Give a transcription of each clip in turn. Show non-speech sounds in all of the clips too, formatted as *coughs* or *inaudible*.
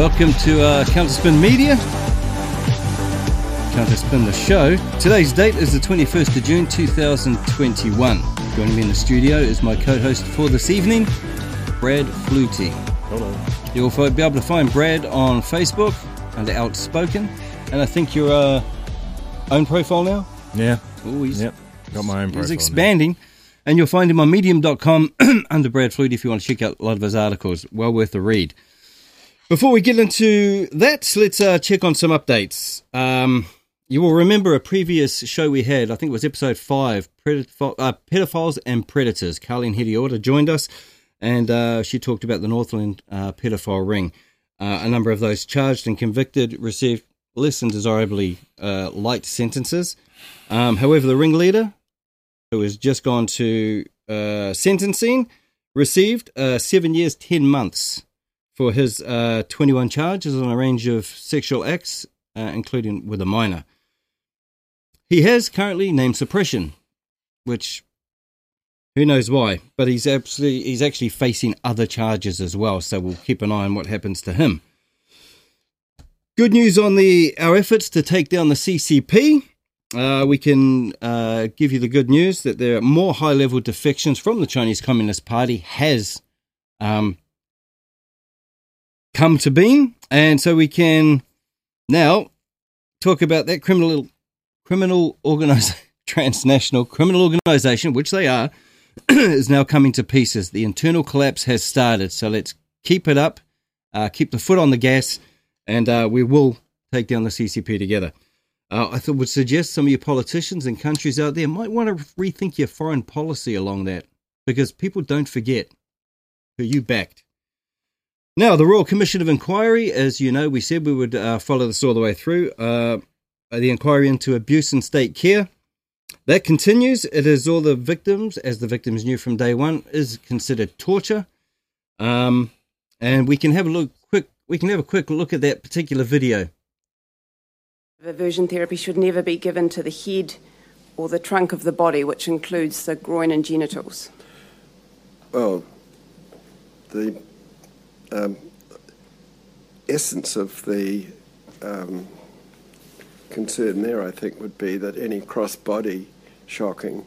Welcome to uh, Counterspin Media. Counterspin the show. Today's date is the 21st of June 2021. Joining me in the studio is my co host for this evening, Brad Flutey. Hello. You'll be able to find Brad on Facebook under Outspoken, and I think your uh, own profile now. Yeah. Oh, he's, Yep. Got my own profile. he's now. expanding. And you'll find him on medium.com *clears throat* under Brad Flutey if you want to check out a lot of his articles. Well worth a read. Before we get into that, let's uh, check on some updates. Um, you will remember a previous show we had, I think it was episode 5, Predif- uh, Pedophiles and Predators. Carlene Hediorta joined us, and uh, she talked about the Northland uh, pedophile ring. Uh, a number of those charged and convicted received less than desirably uh, light sentences. Um, however, the ringleader, who has just gone to sentencing, received seven years, 10 months for his uh, 21 charges on a range of sexual acts, uh, including with a minor. He has currently name suppression, which who knows why, but he's absolutely he's actually facing other charges as well. So we'll keep an eye on what happens to him. Good news on the our efforts to take down the CCP. Uh, we can uh, give you the good news that there are more high level defections from the Chinese Communist Party has um, come to being, and so we can now talk about that criminal criminal organization, *laughs* transnational criminal organization, which they are, *clears throat* is now coming to pieces. The internal collapse has started, so let's keep it up, uh, keep the foot on the gas, and uh, we will take down the CCP together. Uh, I would suggest some of your politicians and countries out there might want to rethink your foreign policy along that, because people don't forget who you backed. Now, the Royal Commission of Inquiry, as you know, we said we would uh, follow this all the way through. Uh, the inquiry into abuse in state care. That continues. It is all the victims, as the victims knew from day one, is considered torture. Um, and we can have a look quick. We can have a quick look at that particular video. Aversion therapy should never be given to the head or the trunk of the body, which includes the groin and genitals. Well, the um, essence of the um, concern there, I think, would be that any cross-body shocking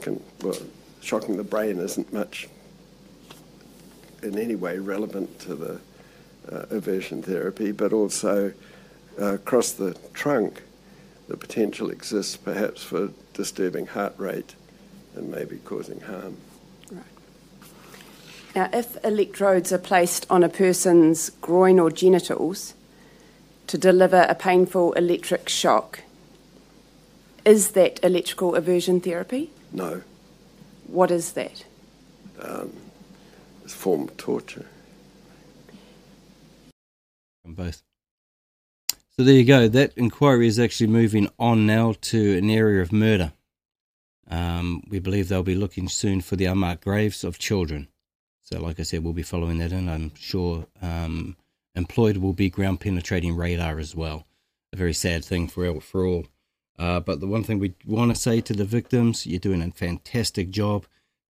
can, well, shocking the brain isn't much in any way relevant to the uh, aversion therapy, but also uh, across the trunk, the potential exists perhaps for disturbing heart rate and maybe causing harm. Now, if electrodes are placed on a person's groin or genitals to deliver a painful electric shock, is that electrical aversion therapy? No, What is that? it's a form of torture. from both. So there you go. That inquiry is actually moving on now to an area of murder. Um, we believe they'll be looking soon for the unmarked graves of children. So, like I said, we'll be following that and I'm sure um, employed will be ground penetrating radar as well. A very sad thing for all- for all. Uh, but the one thing we want to say to the victims: you're doing a fantastic job.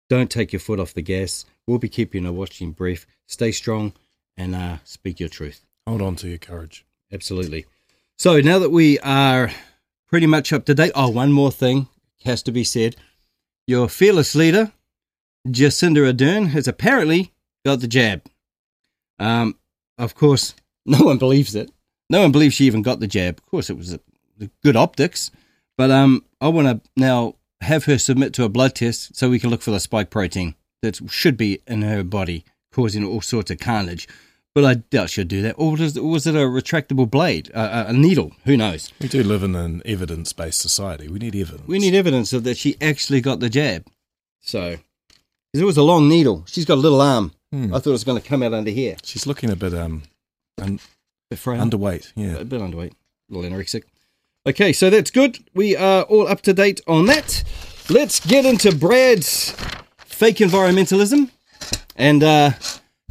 Don't take your foot off the gas. We'll be keeping a watching brief. Stay strong and uh, speak your truth. Hold on to your courage. Absolutely. So now that we are pretty much up to date, oh, one more thing has to be said. Your fearless leader, Jacinda Ardern, has apparently got the jab. Um, of course, *laughs* no one believes it. No one believes she even got the jab. Of course, it was a, good optics, but um, I want to now have her submit to a blood test so we can look for the spike protein that should be in her body, causing all sorts of carnage. But I doubt she'll do that. Or was, was it a retractable blade, a, a needle? Who knows? We do live in an evidence based society. We need evidence. We need evidence of that she actually got the jab. So, 'cause it was a long needle. She's got a little arm. Hmm. I thought it was going to come out under here. She's looking a bit um un- bit frail. underweight. Yeah. a bit underweight, a little anorexic. Okay, so that's good. We are all up to date on that. Let's get into Brad's fake environmentalism. And uh,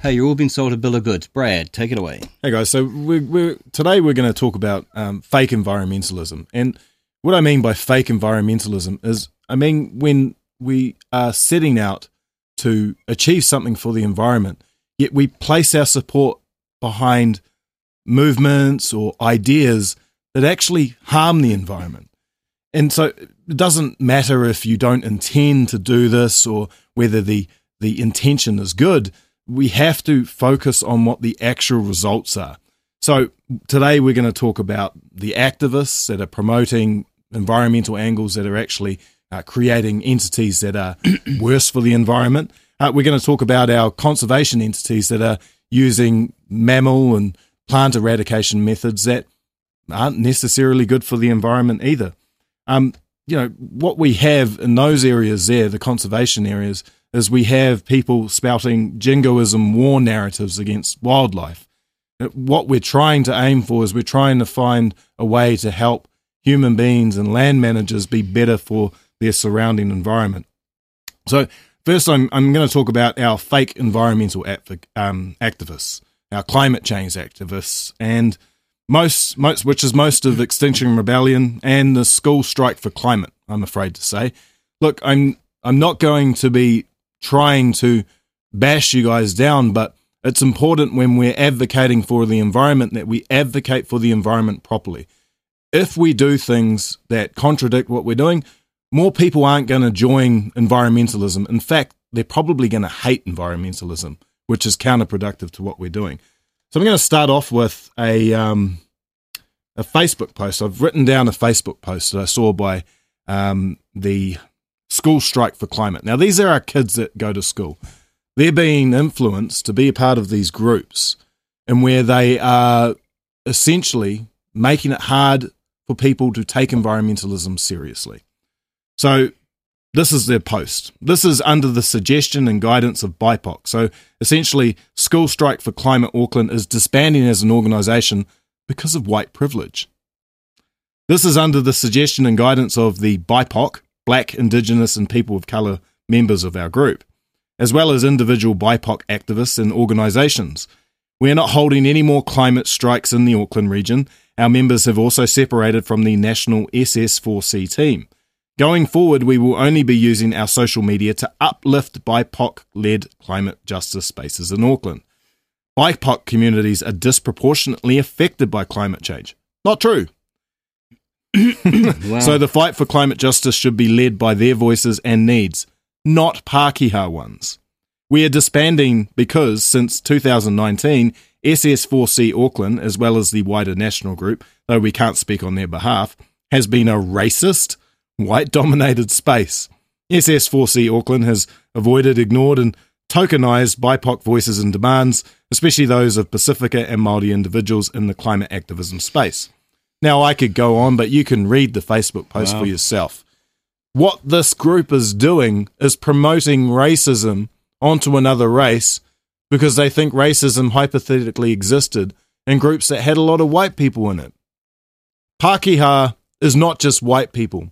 hey, you're all been sold a bill of goods. Brad, take it away. Hey guys, so we're, we're today we're going to talk about um, fake environmentalism, and what I mean by fake environmentalism is I mean when we are setting out to achieve something for the environment, yet we place our support behind movements or ideas that actually harm the environment. And so it doesn't matter if you don't intend to do this or whether the, the intention is good. We have to focus on what the actual results are. So today we're going to talk about the activists that are promoting environmental angles that are actually uh, creating entities that are *clears throat* worse for the environment. Uh, we're going to talk about our conservation entities that are using mammal and plant eradication methods that aren't necessarily good for the environment either. Um, you know, what we have in those areas there, the conservation areas, is we have people spouting jingoism war narratives against wildlife. Uh, what we're trying to aim for is we're trying to find a way to help human beings and land managers be better for their surrounding environment. So, first, I'm, I'm going to talk about our fake environmental um, activists, our climate change activists, and most, most, which is most of Extinction Rebellion and the school strike for climate. I'm afraid to say. Look, I'm I'm not going to be trying to bash you guys down, but it's important when we're advocating for the environment that we advocate for the environment properly. If we do things that contradict what we're doing, more people aren't going to join environmentalism. In fact, they're probably going to hate environmentalism, which is counterproductive to what we're doing. So I'm going to start off with a um, a Facebook post. I've written down a Facebook post that I saw by um, the School Strike for Climate. Now, these are our kids that go to school. They're being influenced to be a part of these groups, and where they are essentially making it hard for people to take environmentalism seriously. So this is their post. This is under the suggestion and guidance of BIPOC. So essentially, School Strike for Climate Auckland is disbanding as an organisation because of white privilege. This is under the suggestion and guidance of the BIPOC, Black, Indigenous, and People of Colour members of our group, as well as individual BIPOC activists and organisations. We are not holding any more climate strikes in the Auckland region. Our members have also separated from the national SS4C team. Going forward, we will only be using our social media to uplift BIPOC led climate justice spaces in Auckland. BIPOC communities are disproportionately affected by climate change. Not true. *coughs* wow. So the fight for climate justice should be led by their voices and needs, not Pākehā ones. We are disbanding because since 2019, SS4C Auckland, as well as the wider national group, though we can't speak on their behalf, has been a racist, white dominated space. SS4C Auckland has avoided, ignored, and tokenized BIPOC voices and demands, especially those of Pacifica and Māori individuals in the climate activism space. Now, I could go on, but you can read the Facebook post wow. for yourself. What this group is doing is promoting racism onto another race because they think racism hypothetically existed in groups that had a lot of white people in it. Pākehā is not just white people.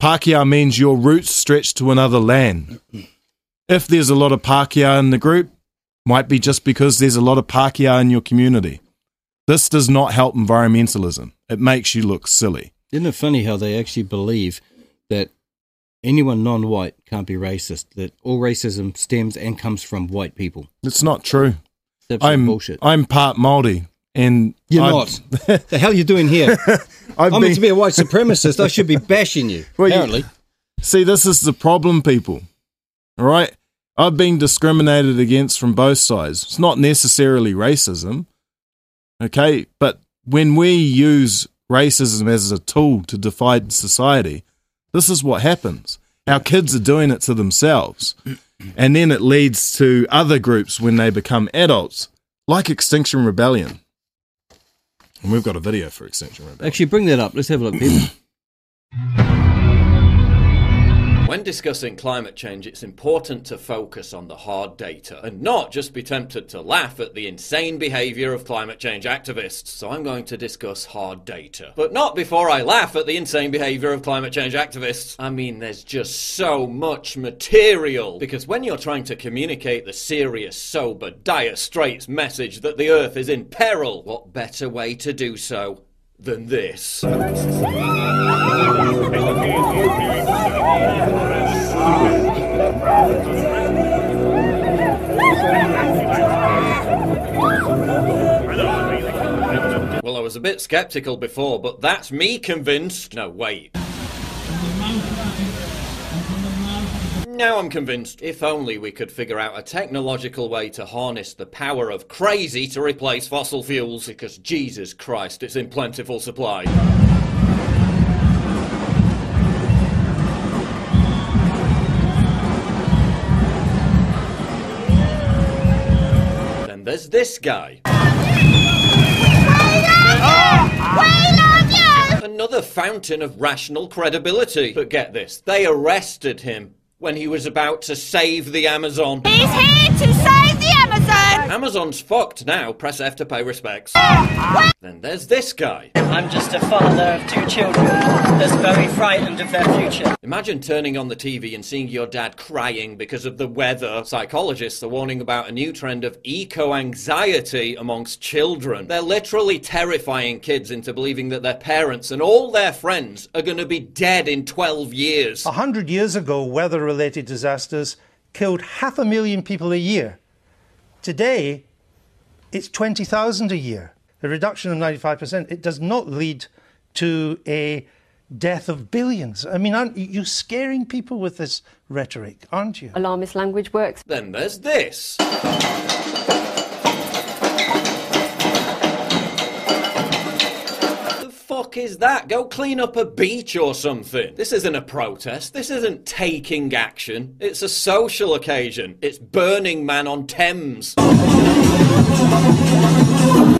Pākehā means your roots stretch to another land. If there's a lot of Pākehā in the group, might be just because there's a lot of Pākehā in your community. This does not help environmentalism. It makes you look silly. Isn't it funny how they actually believe that anyone non white can't be racist, that all racism stems and comes from white people? It's not true. It's I'm, bullshit. I'm part Māori. And you're I'm, not. the hell are you doing here? *laughs* I'm meant to be a white supremacist. I should be bashing you. Well, apparently. You, see, this is the problem, people. All right? I've been discriminated against from both sides. It's not necessarily racism. Okay? But when we use racism as a tool to divide society, this is what happens. Our kids are doing it to themselves. And then it leads to other groups when they become adults, like Extinction Rebellion. And we've got a video for Extinction Rebellion. Actually, bring that up. Let's have a look, people. *clears throat* When discussing climate change, it's important to focus on the hard data and not just be tempted to laugh at the insane behaviour of climate change activists. So I'm going to discuss hard data. But not before I laugh at the insane behaviour of climate change activists. I mean, there's just so much material. Because when you're trying to communicate the serious, sober, dire straits message that the Earth is in peril, what better way to do so than this? Well, I was a bit skeptical before, but that's me convinced. No, wait. Now I'm convinced. If only we could figure out a technological way to harness the power of crazy to replace fossil fuels, because Jesus Christ, it's in plentiful supply. Then there's this guy. Another fountain of rational credibility. But get this, they arrested him when he was about to save the Amazon. He's here to save the Amazon! Amazon's fucked now. Press F to pay respects. then there's this guy. I'm just a father of two children that's very frightened of their future. Imagine turning on the TV and seeing your dad crying because of the weather. Psychologists are warning about a new trend of eco anxiety amongst children. They're literally terrifying kids into believing that their parents and all their friends are going to be dead in 12 years. A hundred years ago, weather related disasters killed half a million people a year. Today, it's 20,000 a year. A reduction of 95%. It does not lead to a death of billions. I mean, aren't you scaring people with this rhetoric, aren't you? Alarmist language works. Then there's this. Fuck is that? Go clean up a beach or something. This isn't a protest. This isn't taking action. It's a social occasion. It's Burning Man on Thames.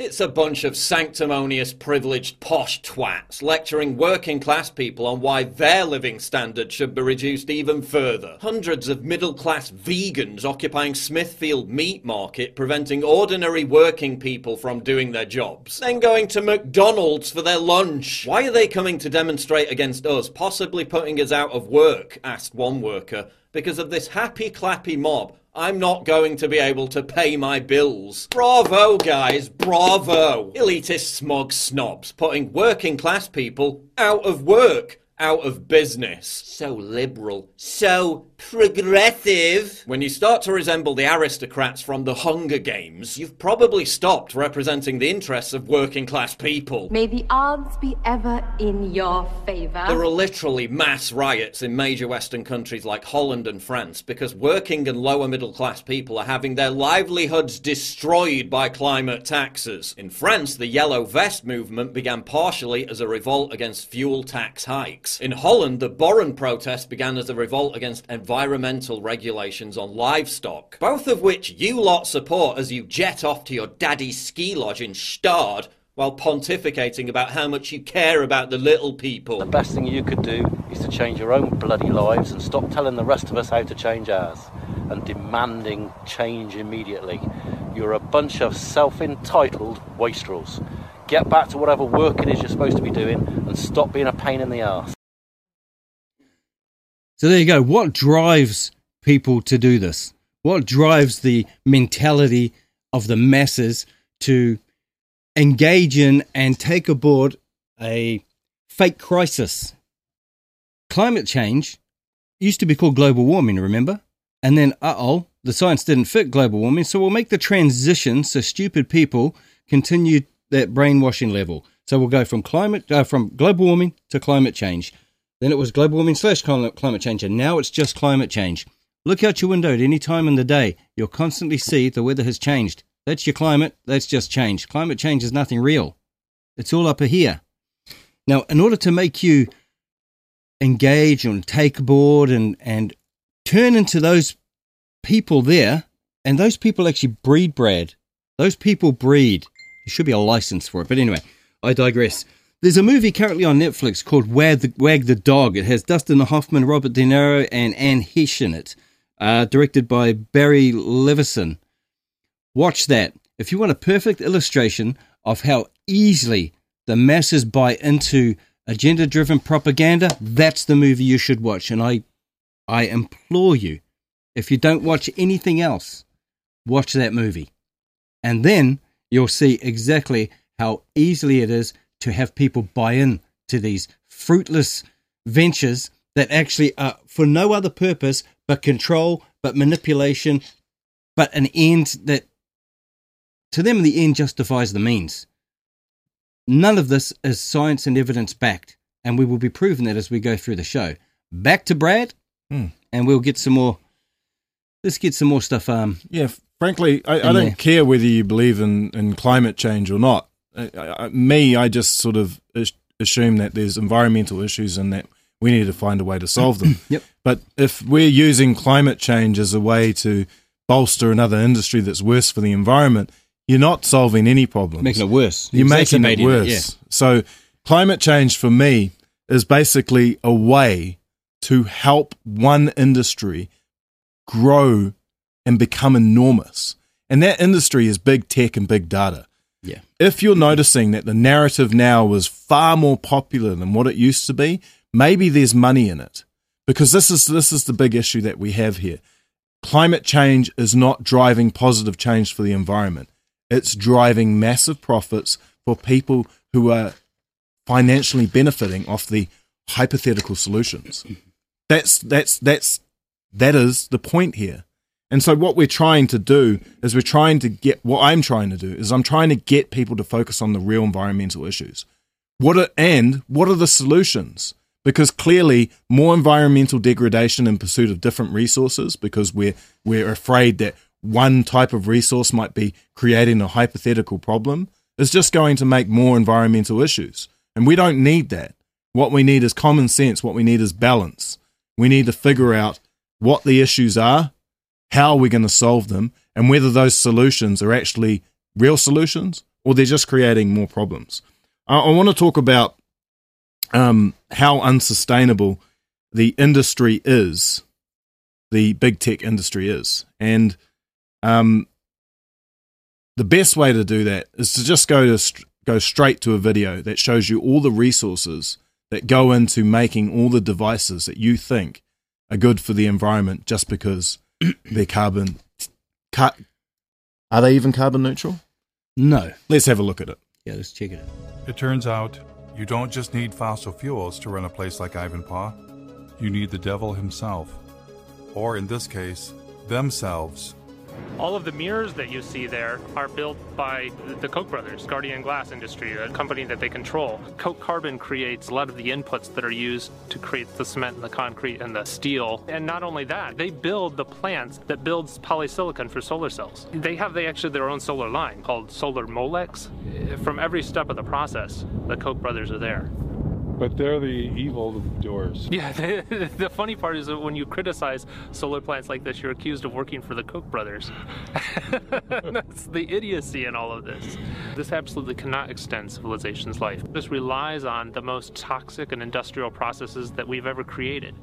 It's a bunch of sanctimonious, privileged, posh twats lecturing working class people on why their living standards should be reduced even further. Hundreds of middle class vegans occupying Smithfield Meat Market, preventing ordinary working people from doing their jobs. Then going to McDonald's for their lunch. Why are they coming to demonstrate against us, possibly putting us out of work? asked one worker. Because of this happy clappy mob I'm not going to be able to pay my bills. Bravo, guys, bravo. Elitist smog snobs putting working class people out of work, out of business. So liberal, so progressive. When you start to resemble the aristocrats from the Hunger Games, you've probably stopped representing the interests of working class people. May the odds be ever in your favour. There are literally mass riots in major Western countries like Holland and France because working and lower middle class people are having their livelihoods destroyed by climate taxes. In France, the Yellow Vest movement began partially as a revolt against fuel tax hikes. In Holland, the Boeren protest began as a revolt against environmental regulations on livestock, both of which you lot support as you jet off to your daddy's ski lodge in Gstaad while pontificating about how much you care about the little people. The best thing you could do is to change your own bloody lives and stop telling the rest of us how to change ours and demanding change immediately. You're a bunch of self entitled wastrels. Get back to whatever work it is you're supposed to be doing and stop being a pain in the arse. So there you go. What drives people to do this? What drives the mentality of the masses to engage in and take aboard a fake crisis? Climate change used to be called global warming, remember? And then, uh oh, the science didn't fit global warming, so we'll make the transition so stupid people continue that brainwashing level. So we'll go from climate, uh, from global warming to climate change. Then it was global warming slash climate change, and now it's just climate change. Look out your window at any time in the day. You'll constantly see the weather has changed. That's your climate. That's just change. Climate change is nothing real. It's all up here. Now, in order to make you engage and take board and, and turn into those people there, and those people actually breed Brad. Those people breed. There should be a license for it. But anyway, I digress. There's a movie currently on Netflix called Wag the, Wag the Dog. It has Dustin Hoffman, Robert De Niro, and Anne Heche in it, uh, directed by Barry Levinson. Watch that. If you want a perfect illustration of how easily the masses buy into agenda driven propaganda, that's the movie you should watch. And I, I implore you, if you don't watch anything else, watch that movie. And then you'll see exactly how easily it is to have people buy in to these fruitless ventures that actually are for no other purpose but control, but manipulation, but an end that to them the end justifies the means. none of this is science and evidence backed, and we will be proving that as we go through the show. Back to Brad, Hmm. and we'll get some more. Let's get some more stuff. Um, Yeah, frankly, I, I don't there. care whether you believe in, in climate change or not. I, I, me, I just sort of assume that there's environmental issues and that we need to find a way to solve them. *coughs* Yep. But if we're using climate change as a way to bolster another industry that's worse for the environment, you're not solving any problems. making it worse. You're making it worse. yeah. So, climate change for me is basically a way to help one industry grow and become enormous. And that industry is big tech and big data. Yeah. If you're noticing that the narrative now is far more popular than what it used to be, maybe there's money in it. Because this is this is the big issue that we have here. Climate change is not driving positive change for the environment. It's driving massive profits for people who are financially benefiting off the hypothetical solutions. Mm-hmm. That's that's that's that is the point here. And so what we're trying to do is we're trying to get what I'm trying to do is I'm trying to get people to focus on the real environmental issues. What are, and what are the solutions? Because clearly more environmental degradation in pursuit of different resources because we're we're afraid that one type of resource might be creating a hypothetical problem is just going to make more environmental issues. And we don't need that. What we need is common sense, what we need is balance. We need to figure out what the issues are, how we're going to solve them, and whether those solutions are actually real solutions or they're just creating more problems. I, I want to talk about um, how unsustainable the industry is, the big tech industry is. And um, the best way to do that is to just go to go straight to a video that shows you all the resources that go into making all the devices that you think are good for the environment just because *clears throat* they're carbon car- are they even carbon neutral No. let's have a look at it Yeah, let's check it out. It turns out you don't just need fossil fuels to run a place like Ivanpah, you need the devil himself. Or in this case, themselves. All of the mirrors that you see there are built by the Koch brothers, Guardian Glass Industry, a company that they control. Koch Carbon creates a lot of the inputs that are used to create the cement and the concrete and the steel. And not only that, they build the plants that builds polysilicon for solar cells. They have they actually their own solar line called Solar Molex. From every step of the process, the Koch brothers are there. But they're the evil doers. Yeah, *laughs* the, the funny part is that when you criticize solar plants like this, you're accused of working for the Koch brothers. *laughs* That's the idiocy in all of this. This absolutely cannot extend civilization's life. This relies on the most toxic and industrial processes that we've ever created.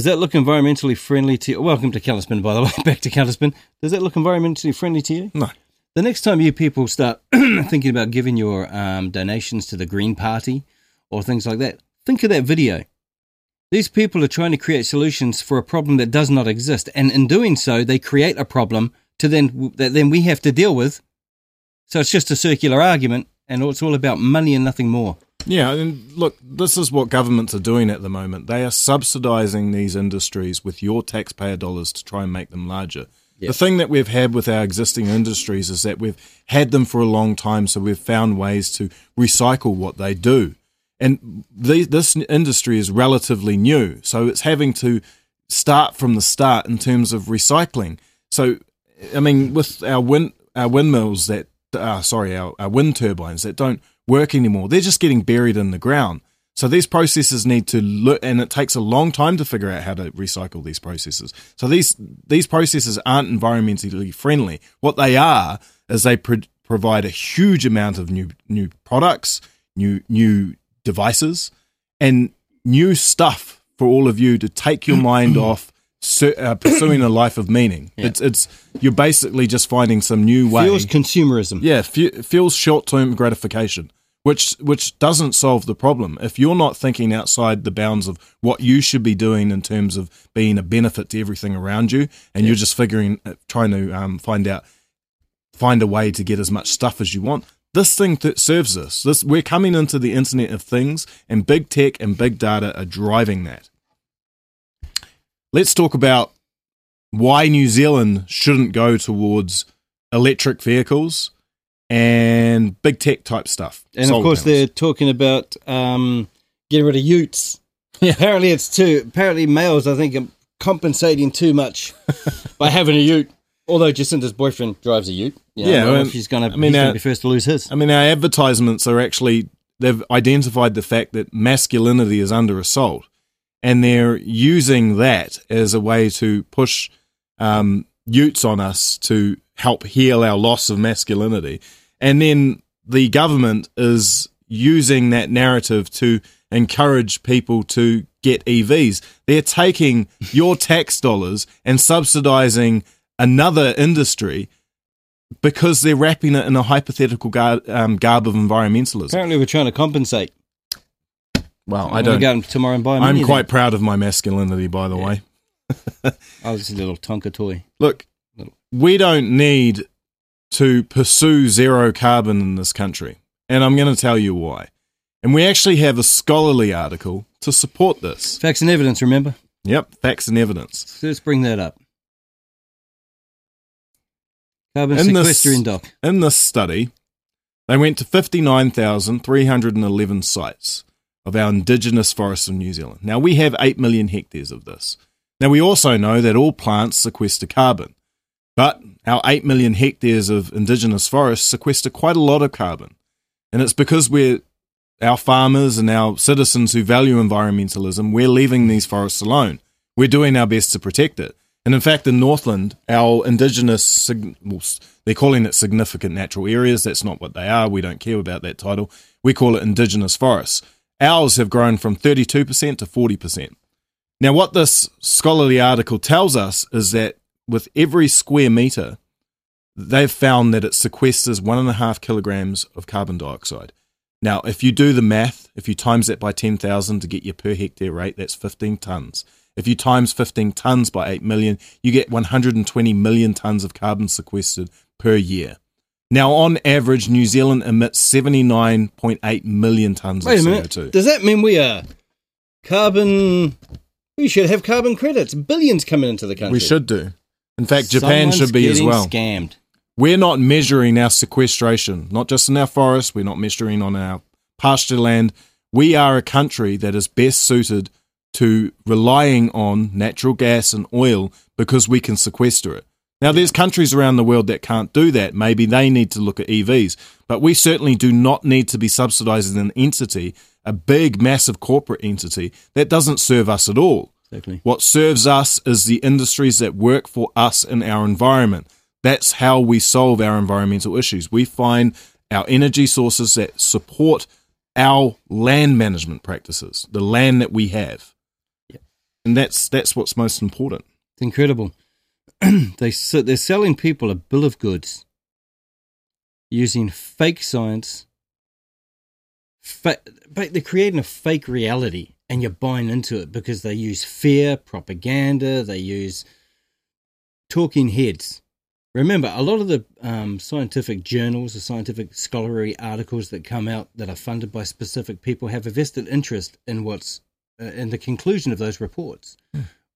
Does that look environmentally friendly to you? Welcome to Callispin, by the *laughs* way. Back to Callispin. Does that look environmentally friendly to you? No. The next time you people start *clears throat* thinking about giving your um, donations to the Green Party or things like that, think of that video. These people are trying to create solutions for a problem that does not exist, and in doing so, they create a problem to then that then we have to deal with. So it's just a circular argument, and it's all about money and nothing more. Yeah, and look, this is what governments are doing at the moment. They are subsidizing these industries with your taxpayer dollars to try and make them larger. The thing that we've had with our existing industries is that we've had them for a long time, so we've found ways to recycle what they do. And the, this industry is relatively new, so it's having to start from the start in terms of recycling. So, I mean, with our wind our windmills that, uh, sorry, our, our wind turbines that don't work anymore, they're just getting buried in the ground. So these processes need to look, and it takes a long time to figure out how to recycle these processes. So these these processes aren't environmentally friendly. What they are is they pro- provide a huge amount of new new products, new new devices, and new stuff for all of you to take your mind *clears throat* off uh, pursuing a life of meaning. Yeah. It's it's you're basically just finding some new way. Fuels consumerism. Yeah, fu- fuels short term gratification, which which doesn't solve the problem. If you're not thinking outside the bounds of what you should be doing in terms of being a benefit to everything around you, and you're just figuring, uh, trying to um, find out, find a way to get as much stuff as you want. This thing that serves us. This we're coming into the Internet of Things, and big tech and big data are driving that. Let's talk about why New Zealand shouldn't go towards electric vehicles and big tech type stuff. And Solar of course, panels. they're talking about um, getting rid of utes. *laughs* Apparently, it's too. Apparently, males, I think, are compensating too much *laughs* by having a ute. Although Jacinda's boyfriend drives a ute. You know, I Yeah, don't know well, if she's going to I mean, he's uh, gonna be first to lose his. I mean, our advertisements are actually they've identified the fact that masculinity is under assault, and they're using that as a way to push um, utes on us to help heal our loss of masculinity. And then the government is using that narrative to encourage people to get EVs. They're taking *laughs* your tax dollars and subsidizing another industry because they're wrapping it in a hypothetical gar- um, garb of environmentalism. Apparently, we're trying to compensate. Well, I don't. go tomorrow and buy I'm quite proud of my masculinity, by the way. I was just a little Tonka toy. Look, we don't need to pursue zero carbon in this country, and I'm going to tell you why. And we actually have a scholarly article to support this. Facts and evidence, remember? Yep, facts and evidence. So let's bring that up. Carbon In this- sequestering doc. In this study, they went to 59,311 sites of our indigenous forests in New Zealand. Now, we have 8 million hectares of this. Now, we also know that all plants sequester carbon, but our 8 million hectares of indigenous forests sequester quite a lot of carbon. And it's because we're our farmers and our citizens who value environmentalism, we're leaving these forests alone. We're doing our best to protect it. And in fact, in Northland, our indigenous, they're calling it significant natural areas. That's not what they are. We don't care about that title. We call it indigenous forests. Ours have grown from 32% to 40%. Now, what this scholarly article tells us is that with every square meter, they've found that it sequesters one and a half kilograms of carbon dioxide. Now, if you do the math, if you times that by 10,000 to get your per hectare rate, that's 15 tons. If you times 15 tons by 8 million, you get 120 million tons of carbon sequestered per year. Now, on average, New Zealand emits 79.8 million tons Wait a of minute. CO2. Does that mean we are carbon? We should have carbon credits. Billions coming into the country. We should do. In fact, Japan Someone's should be as getting well. Scammed. We're not measuring our sequestration, not just in our forests, we're not measuring on our pasture land. We are a country that is best suited to relying on natural gas and oil because we can sequester it. Now, there's countries around the world that can't do that. Maybe they need to look at EVs, but we certainly do not need to be subsidizing an entity, a big, massive corporate entity that doesn't serve us at all. Exactly. What serves us is the industries that work for us in our environment. That's how we solve our environmental issues. We find our energy sources that support our land management practices, the land that we have. And and that's that's what's most important. It's incredible. *clears throat* they s- they're selling people a bill of goods using fake science. Fa- but they're creating a fake reality, and you're buying into it because they use fear, propaganda. They use talking heads. Remember, a lot of the um, scientific journals, the scientific scholarly articles that come out that are funded by specific people have a vested interest in what's uh, in the conclusion of those reports.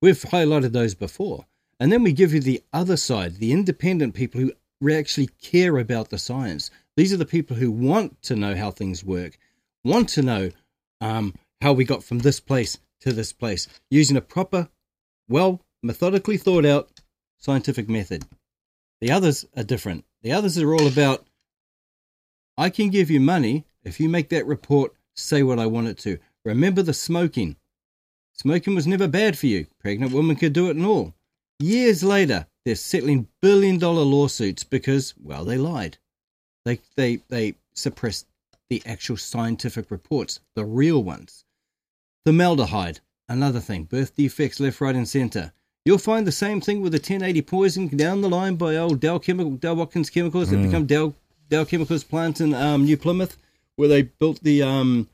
We've highlighted those before. And then we give you the other side, the independent people who actually care about the science. These are the people who want to know how things work, want to know um, how we got from this place to this place using a proper, well, methodically thought out scientific method. The others are different. The others are all about I can give you money if you make that report say what I want it to. Remember the smoking. Smoking was never bad for you. Pregnant women could do it and all. Years later, they're settling billion dollar lawsuits because, well, they lied. They, they, they suppressed the actual scientific reports, the real ones. Formaldehyde, another thing, birth defects left, right, and centre. You'll find the same thing with the 1080 poison down the line by old Dow, Chemical, Dow Watkins Chemicals that Mm. become Dow, Dow Chemicals plant in um, New Plymouth, where they built the um,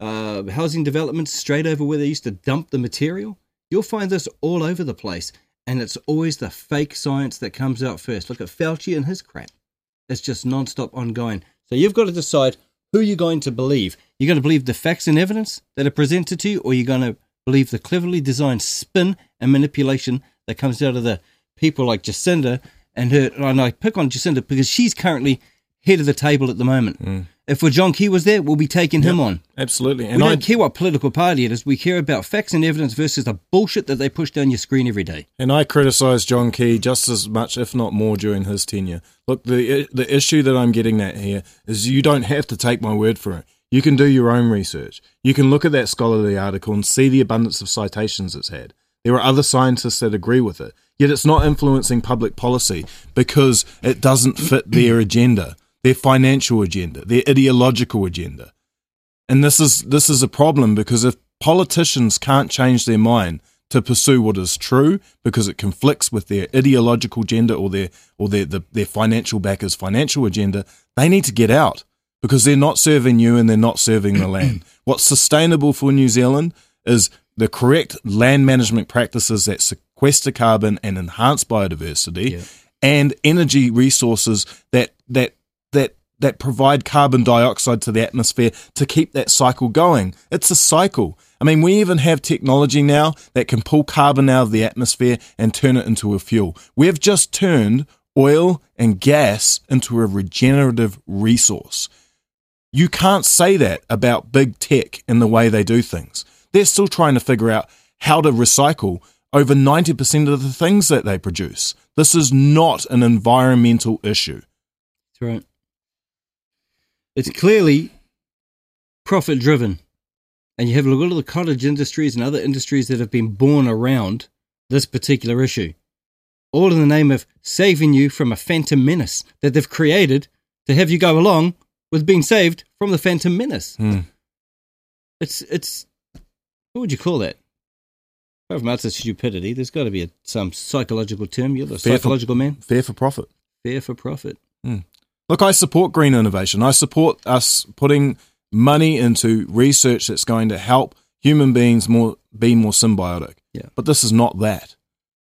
uh, housing developments straight over where they used to dump the material. You'll find this all over the place, and it's always the fake science that comes out first. Look at Fauci and his crap. It's just non-stop ongoing. So you've got to decide who are you're going to believe. You're going to believe the facts and evidence that are presented to you, or you're going to believe the cleverly designed spin and manipulation that comes out of the people like Jacinda and her. And I pick on Jacinda because she's currently head of the table at the moment. Mm. If John Key was there, we'll be taking him on. Absolutely. we And I don't care what political party it is. We care about facts and evidence versus the bullshit that they push down your screen every day. And I criticise John Key just as much, if not more, during his tenure. Look, the the issue that I'm getting at here is you don't have to take my word for it. You can do your own research. You can look at that scholarly article and see the abundance of citations it's had. There are other scientists that agree with it. Yet it's not influencing public policy because it doesn't fit their agenda, their financial agenda, their ideological agenda. And this is this is a problem because if politicians can't change their mind to pursue what is true because it conflicts with their ideological agenda or their or their the, their financial backers' financial agenda, they need to get out because they're not serving you and they're not serving the land. *clears throat* What's sustainable for New Zealand is the correct land management practices that sequester carbon and enhance biodiversity and energy resources that that that provide carbon dioxide to the atmosphere to keep that cycle going. It's a cycle. I mean, we even have technology now that can pull carbon out of the atmosphere and turn it into a fuel. We've just turned oil and gas into a regenerative resource. You can't say that about big tech in the way they do things. They're still trying to figure out how to recycle over 90% of the things that they produce. This is not an environmental issue. That's right. It's clearly profit driven. And you have a lot of the cottage industries and other industries that have been born around this particular issue. All in the name of saving you from a phantom menace that they've created to have you go along with being saved from the phantom menace. Hmm. It's, it's, what would you call that? Apart from utter stupidity, there's got to be a, some psychological term. You're the Fair for- psychological man. Fair for profit. Fair for profit. Hmm. Look, I support green innovation. I support us putting money into research that's going to help human beings more be more symbiotic. Yeah. But this is not that.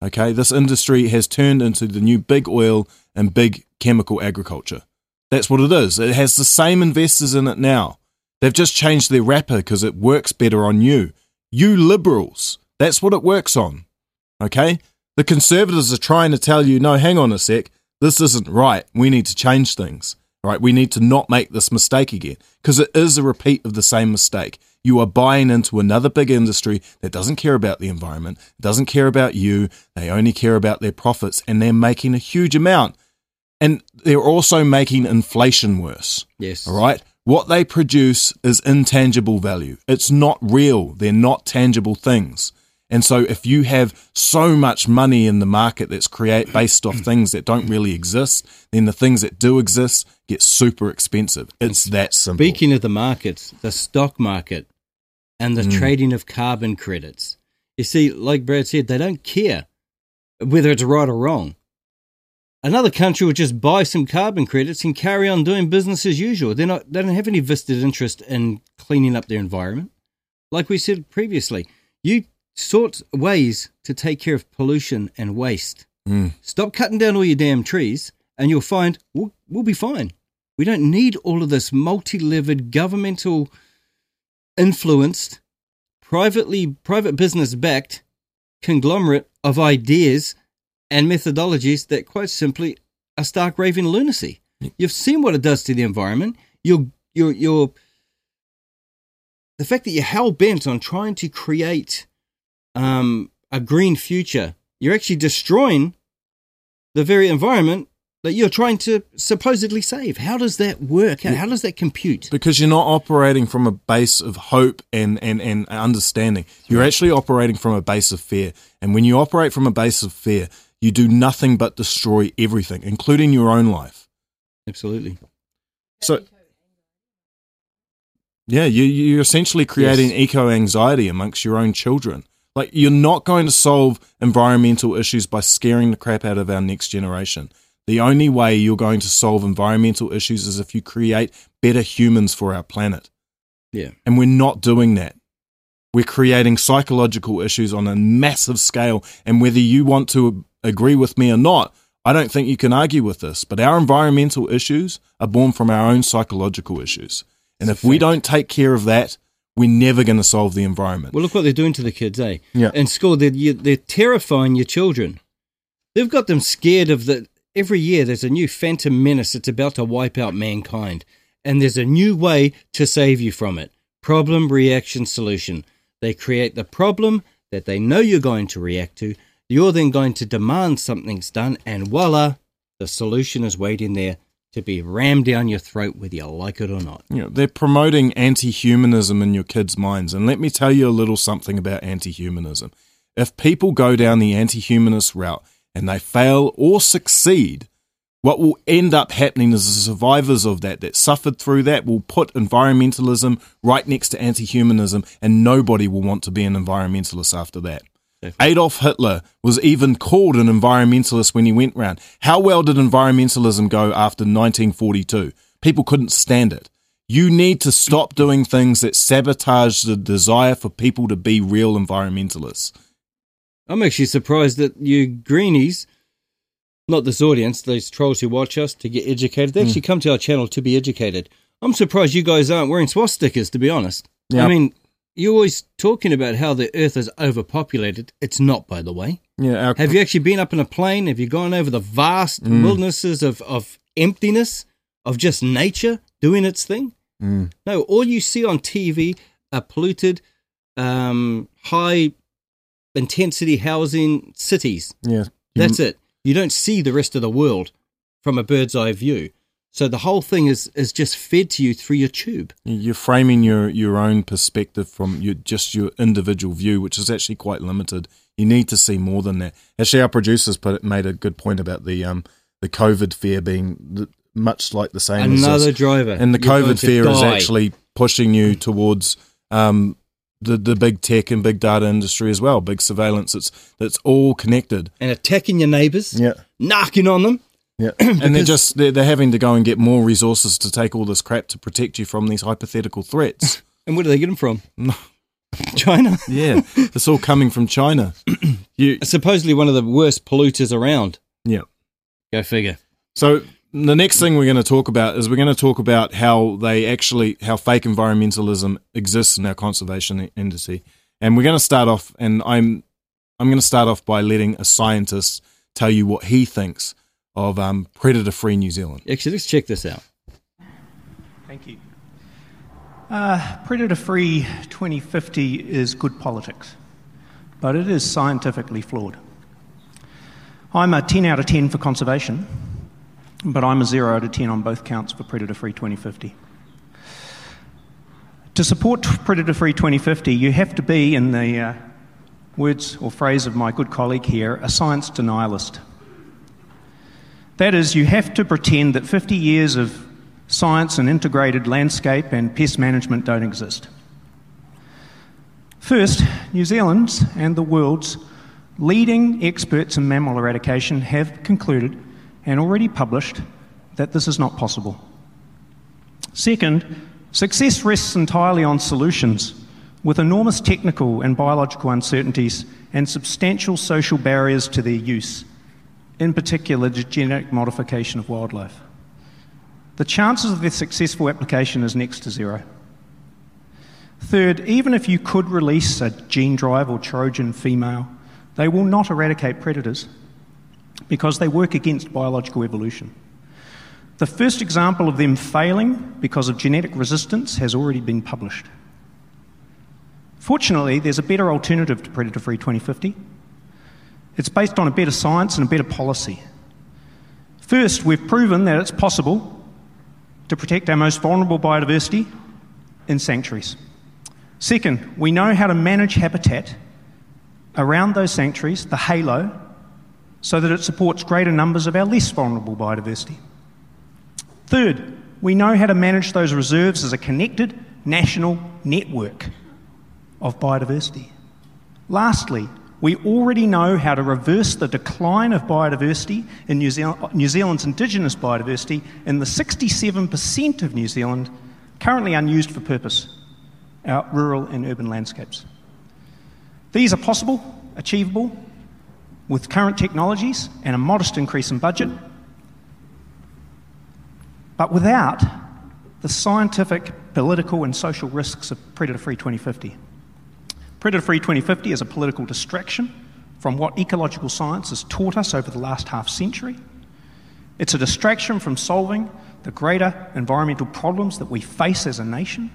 Okay, this industry has turned into the new big oil and big chemical agriculture. That's what it is. It has the same investors in it now. They've just changed their wrapper because it works better on you. You liberals. That's what it works on. Okay? The conservatives are trying to tell you, no, hang on a sec. This isn't right. We need to change things. Right? We need to not make this mistake again because it is a repeat of the same mistake. You are buying into another big industry that doesn't care about the environment, doesn't care about you. They only care about their profits and they're making a huge amount. And they're also making inflation worse. Yes. All right. What they produce is intangible value. It's not real. They're not tangible things. And so if you have so much money in the market that's create based off *clears throat* things that don't really exist, then the things that do exist get super expensive. It's that simple. Speaking of the markets, the stock market and the Mm. trading of carbon credits, You see, like Brad said, they don't care whether it's right or wrong. Another country will just buy some carbon credits and carry on doing business as usual. They're not, they don't have any vested interest in cleaning up their environment. Like we said previously, you sort ways to take care of pollution and waste. Mm. Stop cutting down all your damn trees, and you'll find we'll, we'll be fine. We don't need all of this multi-levered, governmental influenced, privately private business backed conglomerate of ideas and methodologies that quite simply are stark raving lunacy. You've seen what it does to the environment. You're you're you're the fact that you're hell bent on trying to create um, a green future, you're actually destroying the very environment that you're trying to supposedly save. How does that work? How, how does that compute? Because you're not operating from a base of hope and, and, and understanding. You're actually operating from a base of fear. And when you operate from a base of fear, you do nothing but destroy everything, including your own life. Absolutely. So, yeah, you, you're essentially creating Yes. eco anxiety amongst your own children. Like, you're not going to solve environmental issues by scaring the crap out of our next generation. The only way you're going to solve environmental issues is if you create better humans for our planet. Yeah. And we're not doing that. We're creating psychological issues on a massive scale. And whether you want to agree with me or not, I don't think you can argue with this. But our environmental issues are born from our own psychological issues. And if we don't take care of that, we're never going to solve the environment. Well, look what they're doing to the kids, eh? Yeah. In school, they're, they're terrifying your children. They've got them scared of the. Every year, there's a new phantom menace that's about to wipe out mankind. And there's a new way to save you from it problem, reaction, solution. They create the problem that they know you're going to react to. You're then going to demand something's done, and voila, the solution is waiting there to be rammed down your throat, whether you like it or not. You know, they're promoting anti-humanism in your kids' minds. And let me tell you a little something about anti-humanism. If people go down the anti-humanist route and they fail or succeed, what will end up happening is the survivors of that that suffered through that will put environmentalism right next to anti-humanism and nobody will want to be an environmentalist after that. Adolf Hitler was even called an environmentalist when he went round. How well did environmentalism go after 1942? People couldn't stand it. You need to stop doing things that sabotage the desire for people to be real environmentalists. I'm actually surprised that you greenies, not this audience, these trolls who watch us to get educated, they hmm. actually come to our channel to be educated. I'm surprised you guys aren't wearing swastikas, to be honest. Yeah. I mean, you're always talking about how the earth is overpopulated. It's not, by the way. Yeah, our, Have you actually been up in a plane? Have you gone over the vast Mm. wildernesses of, of emptiness, of just nature doing its thing? Mm. No, all you see on TV are polluted, um, high intensity housing cities. yeah, That's it. You don't see the rest of the world from a bird's eye view. So the whole thing is is just fed to you through your tube. You're framing your, your own perspective from your, just your individual view, which is actually quite limited. You need to see more than that. Actually, our producers put made a good point about the um the COVID fear being the, much like the same. as Another driver. and the You're COVID fear is actually pushing you towards um the the big tech and big data industry as well. Big surveillance. It's it's all connected. And attacking your neighbours, Yeah. knocking on them. Yeah, *clears throat* and they're just they're, they're having to go and get more resources to take all this crap to protect you from these hypothetical threats. *laughs* And where do they get them from? *laughs* China. yeah, it's all coming from China. *clears throat* you Supposedly one of the worst polluters around. yeah. Go figure. So the next thing we're going to talk about is we're going to talk about how they actually how fake environmentalism exists in our conservation industry, and we're going to start off. And I'm I'm going to start off by letting a scientist tell you what he thinks of um, predator-free New Zealand. Actually, let's check this out. Thank you. Uh, Predator Free 2050 is good politics, but it is scientifically flawed. I'm a 10 out of 10 for conservation, but I'm a 0 out of 10 on both counts for Predator Free 2050. To support Predator Free 2050, you have to be, in the uh, words or phrase of my good colleague here, a science denialist. That is, you have to pretend that 50 years of science and integrated landscape and pest management don't exist. First, New Zealand's and the world's leading experts in mammal eradication have concluded and already published that this is not possible. Second, success rests entirely on solutions with enormous technical and biological uncertainties and substantial social barriers to their use, in particular, the genetic modification of wildlife. The chances of their successful application is next to zero. Third, even if you could release a gene drive or Trojan female, they will not eradicate predators because they work against biological evolution. The first example of them failing because of genetic resistance has already been published. Fortunately, there's a better alternative to Predator Free 2050. It's based on a better science and a better policy. First, we've proven that it's possible to protect our most vulnerable biodiversity in sanctuaries. Second, we know how to manage habitat around those sanctuaries, the halo, so that it supports greater numbers of our less vulnerable biodiversity. Third, we know how to manage those reserves as a connected national network of biodiversity. Lastly, we already know how to reverse the decline of biodiversity in New, Zealand, New Zealand's indigenous biodiversity in the 67% of New Zealand currently unused for purpose, our rural and urban landscapes. These are possible, achievable, with current technologies and a modest increase in budget, but without the scientific, political, and social risks of Predator Free 2050. Predator Free 2050 is a political distraction from what ecological science has taught us over the last half century. It's a distraction from solving the greater environmental problems that we face as a nation.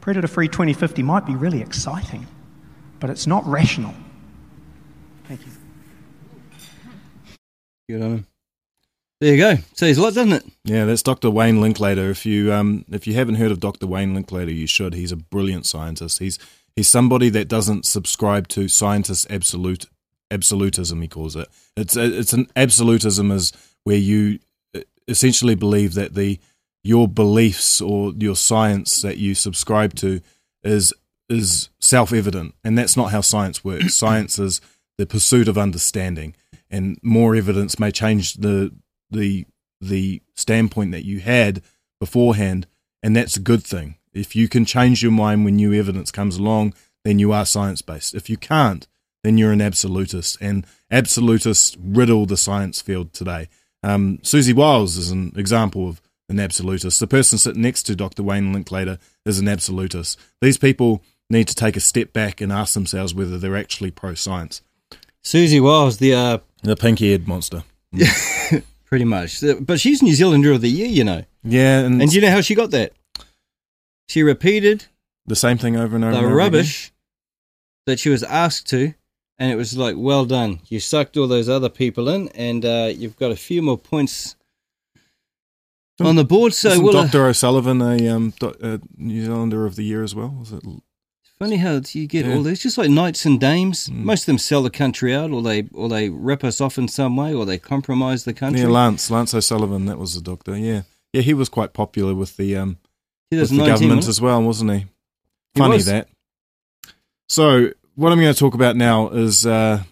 Predator Free 2050 might be really exciting, but it's not rational. Thank you. Good on him. There you go. Says a lot, doesn't it? Yeah, that's Dr. Wayne Linklater. If you um, if you haven't heard of Dr. Wayne Linklater, you should. He's a brilliant scientist. He's he's somebody that doesn't subscribe to scientist absolute absolutism. He calls it. It's it's an absolutism is where you uh, essentially believe that the your beliefs or your science that you subscribe to is is self evident, and that's not how science works. *coughs* science is the pursuit of understanding, and more evidence may change the the the standpoint that you had beforehand, and that's a good thing. If you can change your mind when new evidence comes along, then you are science based. If you can't, then you're an absolutist, and absolutists riddle the science field today. Um, Siouxsie Wiles is an example of an absolutist. The person sitting next to Dr. Wayne Linklater is an absolutist. These people need to take a step back and ask themselves whether they're actually pro science. Siouxsie Wiles, the uh, the pink-haired monster. *laughs* pretty much. But she's New Zealander of the Year, you know. Yeah, and, And do you know how she got that? She repeated the same thing over and over. the and over rubbish that she was asked to, and it was like, well done. You sucked all those other people in, and uh, you've got a few more points again. on the board. So uh, Doctor O'Sullivan a um, do- uh, New Zealander of the Year as well? Was it? funny how you get Yeah. all these, just like knights and dames. Most of them sell the country out, or they or they rip us off in some way, or they compromise the country. Yeah, Lance Lance O'Sullivan. That was the doctor. Yeah, yeah. He was quite popular with the um with the 2019, government as well, wasn't he? He Funny was. that. So what I'm going to talk about now is uh,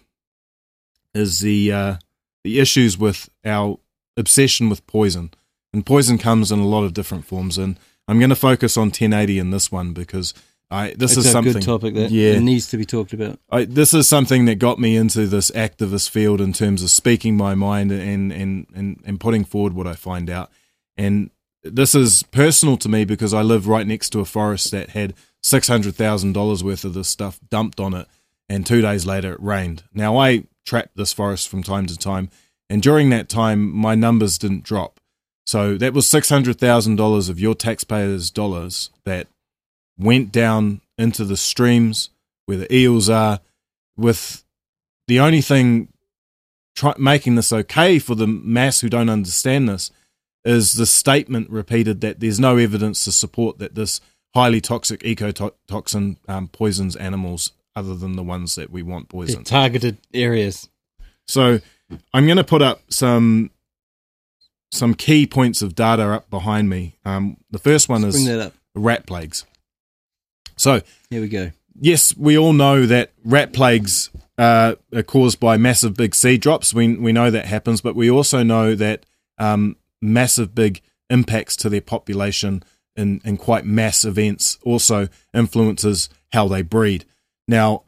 is the uh, the issues with our obsession with poison, and poison comes in a lot of different forms. And I'm going to focus on 1080 in this one because I this It's is a something good topic that yeah needs to be talked about. I, this is something that got me into this activist field in terms of speaking my mind and, and, and, and putting forward what I find out. And this is personal to me because I live right next to a forest that had $600,000 worth of this stuff dumped on it. And two days later, it rained. Now, I trap this forest from time to time. And during that time, my numbers didn't drop. So that was $600,000 of your taxpayers' dollars that went down into the streams where the eels are, with the only thing try, making this okay for the mass who don't understand this is the statement repeated that there's no evidence to support that this highly toxic ecotoxin um, poisons animals other than the ones that we want poisoned. targeted areas. So I'm going to put up some some key points of data up behind me. Um, the first one Let's is bring that up. rat plagues. So Here we go. yes, we all know that rat plagues uh, are caused by massive big seed drops. We we know that happens, but we also know that um, massive big impacts to their population in, in quite mass events also influences how they breed. Now,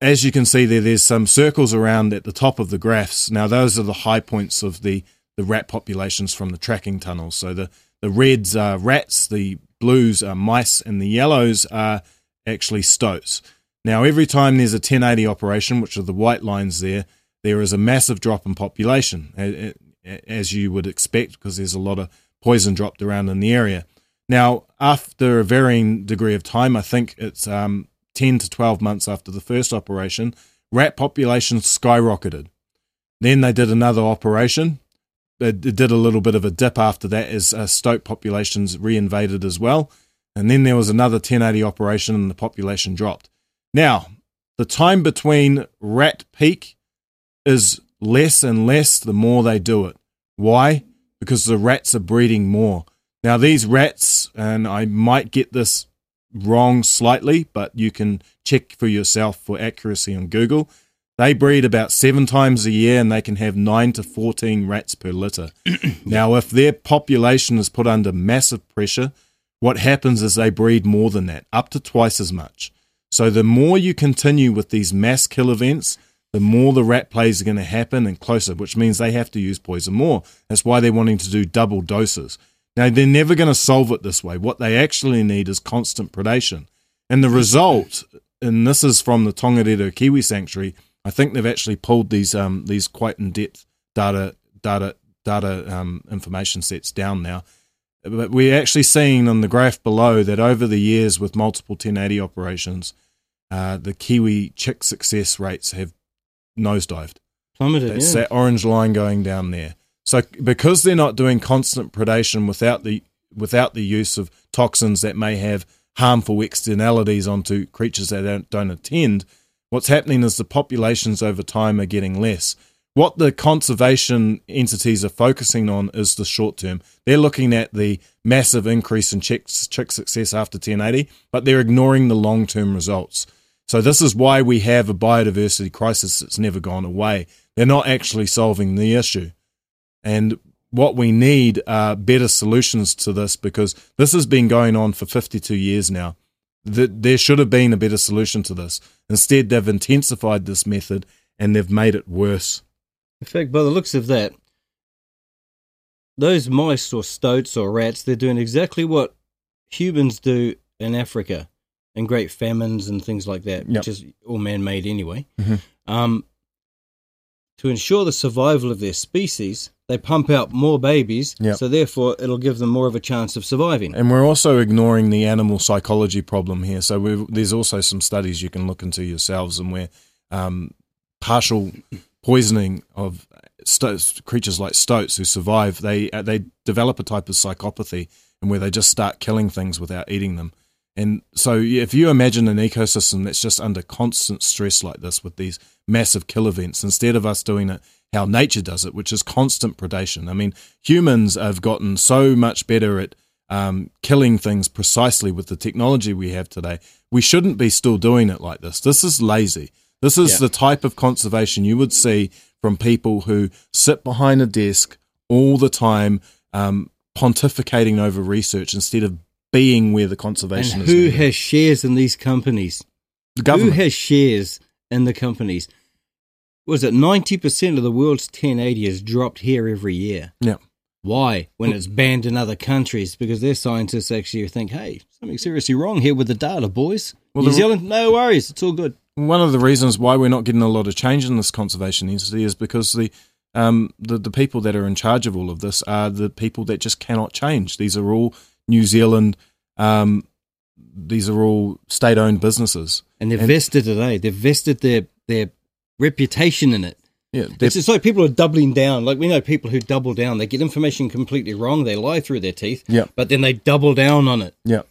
as you can see there, there's some circles around at the top of the graphs. Now, those are the high points of the, the rat populations from the tracking tunnels. So the, the reds are rats, the blues are mice, and the yellows are actually stoats. Now, every time there's a 1080 operation, which are the white lines there, there is a massive drop in population, as you would expect, because there's a lot of poison dropped around in the area. Now, after a varying degree of time, I think it's um, 10 to 12 months after the first operation, rat populations skyrocketed. Then they did another operation. It did a little bit of a dip after that as uh, stoat populations reinvaded as well. And then there was another 1080 operation and the population dropped. Now, the time between rat peak is less and less the more they do it. Why? Because the rats are breeding more. Now, these rats, and I might get this wrong slightly, but you can check for yourself for accuracy on Google. They breed about seven times a year and they can have nine to 14 rats per litter. *clears throat* now, if their population is put under massive pressure, what happens is they breed more than that, up to twice as much. So, the more you continue with these mass kill events, the more the rat plays are going to happen and closer, which means they have to use poison more. That's why they're wanting to do double doses. Now, they're never going to solve it this way. What they actually need is constant predation. And the result, and this is from the Tongariro Kiwi Sanctuary, I think they've actually pulled these um, these quite in depth data data data um, information sets down now. But we're actually seeing on the graph below that over the years with multiple 1080 operations, uh, the Kiwi chick success rates have nosedived. Plummeted. That's yeah. that orange line going down there. So because they're not doing constant predation without the without the use of toxins that may have harmful externalities onto creatures that don't, don't attend, what's happening is the populations over time are getting less. What the conservation entities are focusing on is the short term. They're looking at the massive increase in chick, chick success after 1080, but they're ignoring the long term results. So this is why we have a biodiversity crisis that's never gone away. They're not actually solving the issue. And what we need are better solutions to this because this has been going on for 52 years now. There should have been a better solution to this. Instead, they've intensified this method and they've made it worse. In fact, by the looks of that, those mice or stoats or rats, they're doing exactly what humans do in Africa in great famines and things like that, Yep. which is all man made anyway. Mhm. Um, to ensure the survival of their species, they pump out more babies, Yep. so therefore it'll give them more of a chance of surviving. And we're also ignoring the animal psychology problem here. So we've, there's also some studies you can look into yourselves, and where um, partial poisoning of stoats, creatures like stoats who survive, they uh, they develop a type of psychopathy, and where they just start killing things without eating them. And so, if you imagine an ecosystem that's just under constant stress like this with these massive kill events, instead of us doing it how nature does it, which is constant predation. I mean, humans have gotten so much better at um, killing things precisely with the technology we have today. We shouldn't be still doing it like this. This is lazy. This is Yeah. the type of conservation you would see from people who sit behind a desk all the time, um, pontificating over research instead of being where the conservation And is. who needed. has shares in these companies? The government. Who has shares in the companies? Was it 90% of the world's 1080 is dropped here every year? Yeah. Why? When it's banned in other countries? Because their scientists actually think, hey, something seriously wrong here with the data, boys. Well, New Zealand, no worries. It's all good. One of the reasons why we're not getting a lot of change in this conservation entity is because the um, the, the people that are in charge of all of this are the people that just cannot change. These are all New Zealand. Um, these are all state-owned businesses, And they've vested it, eh? They've vested their, their reputation in it. Yeah, It's just like people are doubling down. Like we know people who double down. They get information completely wrong. They lie through their teeth. Yeah. But then they double down on it. Yeah.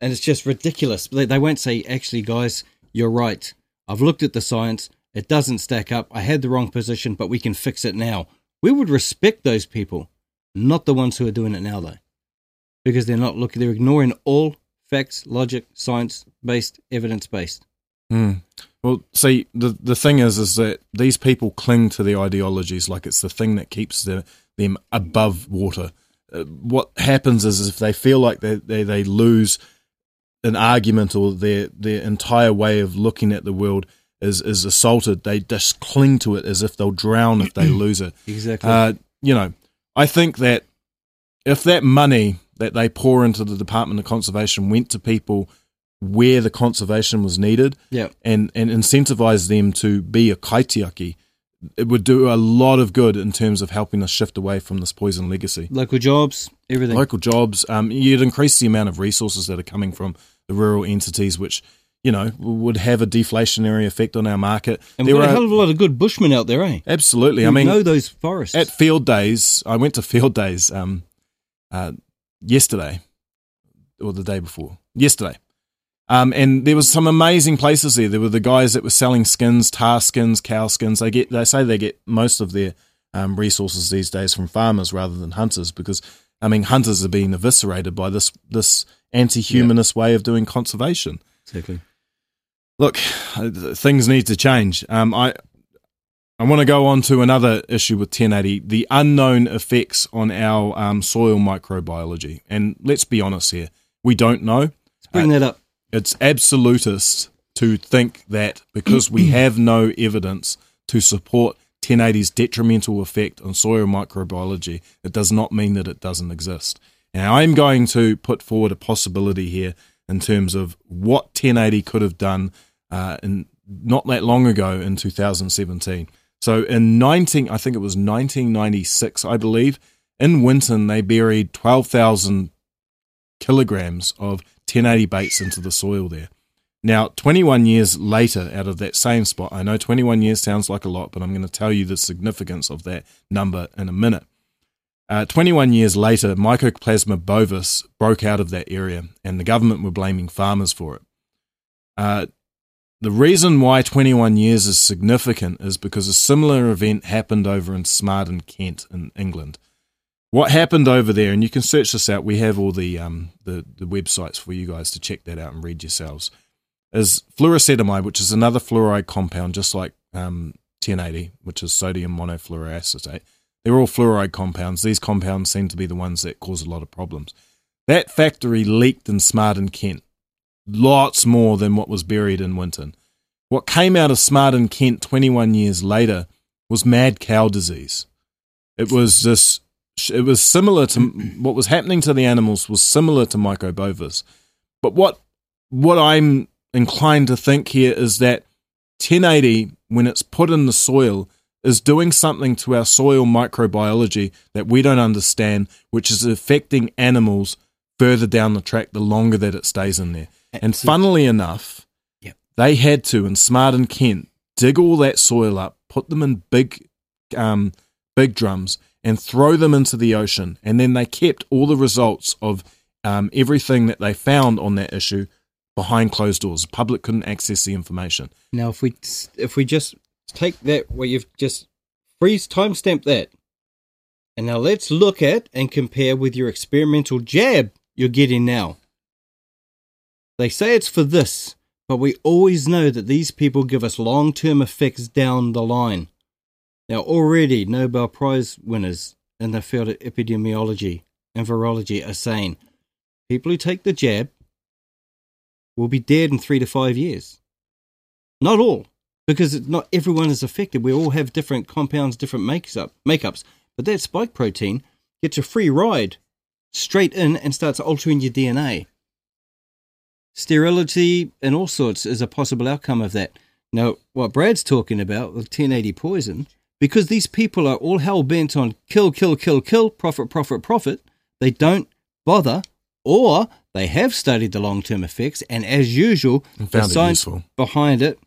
And it's just ridiculous. They, they won't say, actually, guys, you're right. I've looked at the science. It doesn't stack up. I had the wrong position, but we can fix it now. We would respect those people, not the ones who are doing it now, though, because they're not looking. They're ignoring all facts, logic, science based, evidence based. Mm. Well, see, the the thing is, is that these people cling to the ideologies like it's the thing that keeps the, them above water. Uh, what happens is, is if they feel like they, they, they lose an argument or their their entire way of looking at the world is is assaulted, they just cling to it as if they'll drown if they *clears throat* lose it. Exactly. Uh, you know, I think that if that money that they pour into the Department of Conservation went to people where the conservation was needed Yeah. and, and incentivize them to be a kaitiaki, it would do a lot of good in terms of helping us shift away from this poison legacy. Local jobs, everything. Local jobs, um, you'd increase the amount of resources that are coming from the rural entities, which you know would have a deflationary effect on our market. and we've got a hell of a lot of good bushmen out there, eh? Absolutely. I mean, know those forests. at field days. I went to field days um, uh, yesterday or the day before. Yesterday. Um, and there was some amazing places there. There were the guys that were selling skins, tar skins, cow skins. They get they say they get most of their um, resources these days from farmers rather than hunters because I mean hunters are being eviscerated by this this anti-humanist way of doing conservation. Exactly. Look, uh, things need to change. Um, I I want to go on to another issue with 1080 the unknown effects on our um, soil microbiology. And let's be honest here, we don't know. Let's bring that up. It's absolutist to think that because we *clears throat* have no evidence to support 1080's detrimental effect on soil microbiology, it does not mean that it doesn't exist. Now, I'm going to put forward a possibility here in terms of what 1080 could have done uh, in not that long ago in 2017. So in 19, I think it was 1996, I believe, in Winton they buried 12,000 kilograms of 1080 baits into the soil there. Now, 21 years later, out of that same spot, I know 21 years sounds like a lot, but I'm going to tell you the significance of that number in a minute. Uh, 21 years later, Mycoplasma bovis broke out of that area, and the government were blaming farmers for it. Uh, the reason why 21 years is significant is because a similar event happened over in Smarden, Kent, in England. What happened over there, and you can search this out. We have all the um, the, the websites for you guys to check that out and read yourselves. Is fluoroacetamide, which is another fluoride compound, just like um, 1080, which is sodium monofluoroacetate. They're all fluoride compounds. These compounds seem to be the ones that cause a lot of problems. That factory leaked in Smarden, Kent. Lots more than what was buried in Winton. What came out of Smart Smarden, Kent 21 years later was mad cow disease. It was this it was similar to what was happening to the animals was similar to mycobovis. But what what I'm inclined to think here is that 1080 when it's put in the soil is doing something to our soil microbiology that we don't understand, which is affecting animals further down the track the longer that it stays in there. And funnily enough, Yep. they had to in Smarden Kent dig all that soil up, put them in big, um, big drums, and throw them into the ocean. And then they kept all the results of um, everything that they found on that issue behind closed doors. The public couldn't access the information. Now, if we if we just take that where you've just freeze timestamp that, and now let's look at and compare with your experimental jab you're getting now. They say it's for this, but we always know that these people give us long term effects down the line. Now, already Nobel Prize winners in the field of epidemiology and virology are saying people who take the jab will be dead in three to five years. Not all, because not everyone is affected. We all have different compounds, different makes up, makeups. But that spike protein gets a free ride straight in and starts altering your DNA. Sterility and all sorts is a possible outcome of that. Now, what Brad's talking about with 1080 poison, because these people are all hell bent on kill, kill, kill, kill, profit, profit, profit, they don't bother, or they have studied the long term effects, and as usual, And the science useful. behind it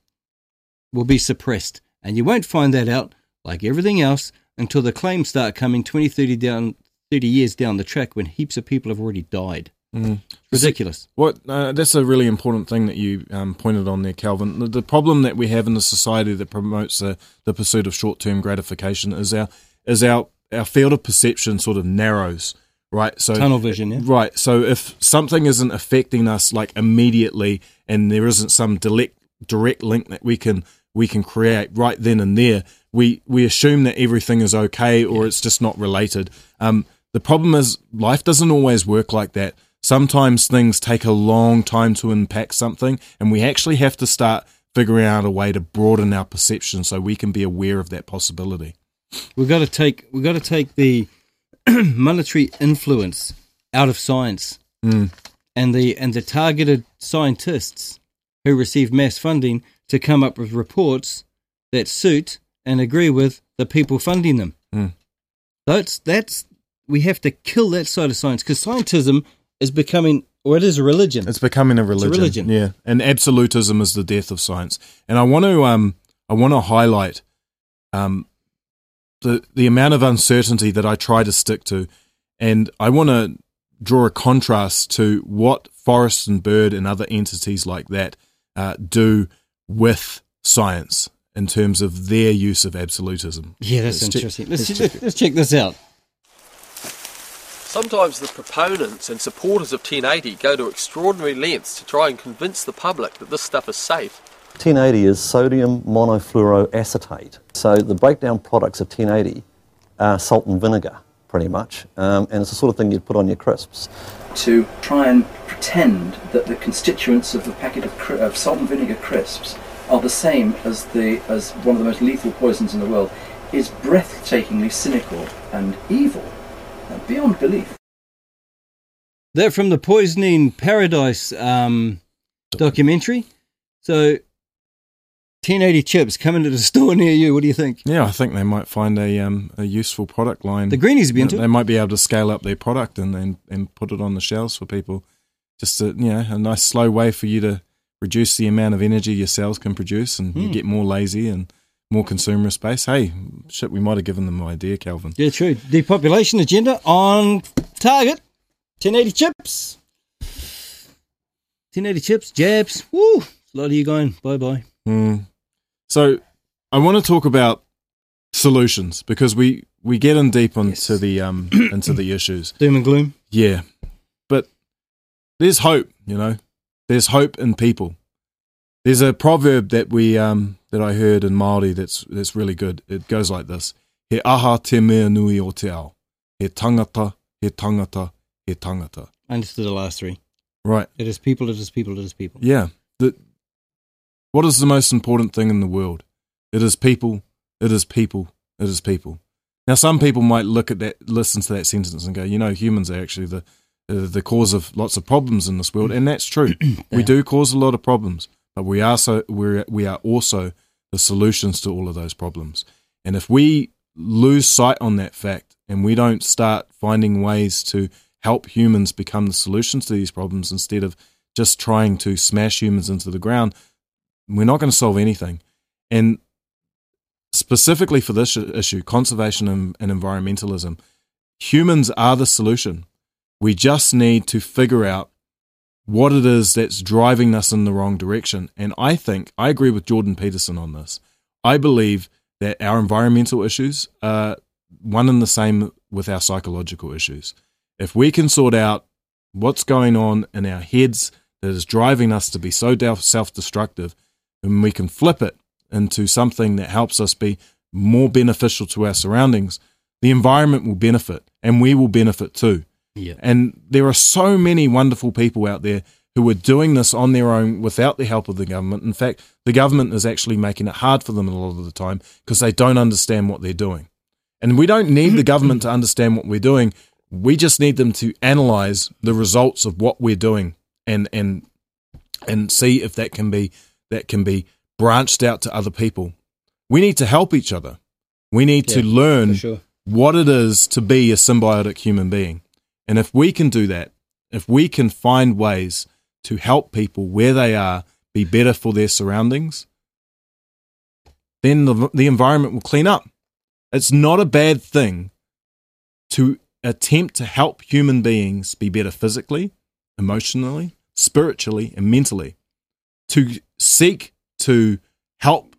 will be suppressed. And you won't find that out, like everything else, until the claims start coming 20, 30, down, 30 years down the track when heaps of people have already died. Mm. Ridiculous. What uh, that's a really important thing that you um, pointed on there, Kelvyn. The, the problem that we have in the society that promotes the, the pursuit of short term gratification is our is our our field of perception sort of narrows. right? So Tunnel vision, yeah. Right. So if something isn't affecting us like immediately, and there isn't some direct direct link that we can we can create right then and there, we we assume that everything is okay or it's just not related. Um, the problem is life doesn't always work like that. Sometimes things take a long time to impact something, and we actually have to start figuring out a way to broaden our perception so we can be aware of that possibility. We've got to take we've got to take the *clears throat* monetary influence out of science Mm. and the and the targeted scientists who receive mass funding to come up with reports that suit and agree with the people funding them. Mm. That's that's we have to kill that side of science because scientism is becoming or it is a religion. It's becoming a religion. religion. Yeah, and absolutism is the death of science. And I want to um I want to highlight um the the amount of uncertainty that I try to stick to, and I want to draw a contrast to what forest and bird and other entities like that uh, do with science in terms of their use of absolutism. Yeah, that's Let's interesting. let's, let's let's, check let's check this out. Sometimes the proponents and supporters of 1080 go to extraordinary lengths to try and convince the public that this stuff is safe. 1080 is sodium monofluoroacetate. So the breakdown products of 1080 are salt and vinegar, pretty much, um, and it's the sort of thing you'd put on your crisps. to try and pretend that the constituents of the packet of, cri- of salt and vinegar crisps are the same as the as one of the most lethal poisons in the world is breathtakingly cynical and evil, beyond belief. They're from the Poisoning Paradise um, documentary. So, 1080 chips coming to the *laughs* store near you. What do you think? Yeah, I think they might find a um, a useful product line. The greenies be into They might be able to scale up their product and then and put it on the shelves for people. Just a you know a nice slow way for you to reduce the amount of energy your cells can produce, and you Hmm. get more lazy and more consumer space. Hey, shit, we might have given them an idea, Kelvyn. Yeah, true. Depopulation agenda on target. 1080 chips. 1080 chips, jabs. Woo! A lot of you going bye bye. Hmm. So I want to talk about solutions because we we get in deep into the um *clears throat* into the issues. Doom and gloom. Yeah. But there's hope, you know. There's hope in people. There's a proverb that we um that I heard in Māori that's that's really good. It goes like this. He aha te mea nui o te ao. He tangata, he tangata, he tangata. I understood the last three. Right. It is people, it is people, it is people. Yeah. The, what is the most important thing in the world? It is people, it is people, it is people. Now, some people might look at that, listen to that sentence and go, you know, humans are actually the, uh, the cause of lots of problems in this world. And that's true. *coughs* We do cause a lot of problems, we are, so, we're, we are also the solutions to all of those problems. And if we lose sight on that fact and we don't start finding ways to help humans become the solutions to these problems instead of just trying to smash humans into the ground, we're not going to solve anything. And specifically for this issue, conservation and, and environmentalism, humans are the solution. We just need to figure out what it is that's driving us in the wrong direction. And I think, I agree with Jordan Peterson on this. I believe that our environmental issues are one and the same with our psychological issues. If we can sort out what's going on in our heads that is driving us to be so self destructive, and we can flip it into something that helps us be more beneficial to our surroundings, the environment will benefit and we will benefit too. Yeah. And there are so many wonderful people out there who are doing this on their own without the help of the government. In fact, the government is actually making it hard for them a lot of the time because they don't understand what they're doing. And we don't need the government to understand what we're doing. We just need them to analyze the results of what we're doing and and and see if that can be that can be branched out to other people. We need to help each other. We need to learn sure. what it is to be a symbiotic human being. And if we can do that, if we can find ways to help people where they are be better for their surroundings, then the, the environment will clean up. It's not a bad thing to attempt to help human beings be better physically, emotionally, spiritually, and mentally. To seek to help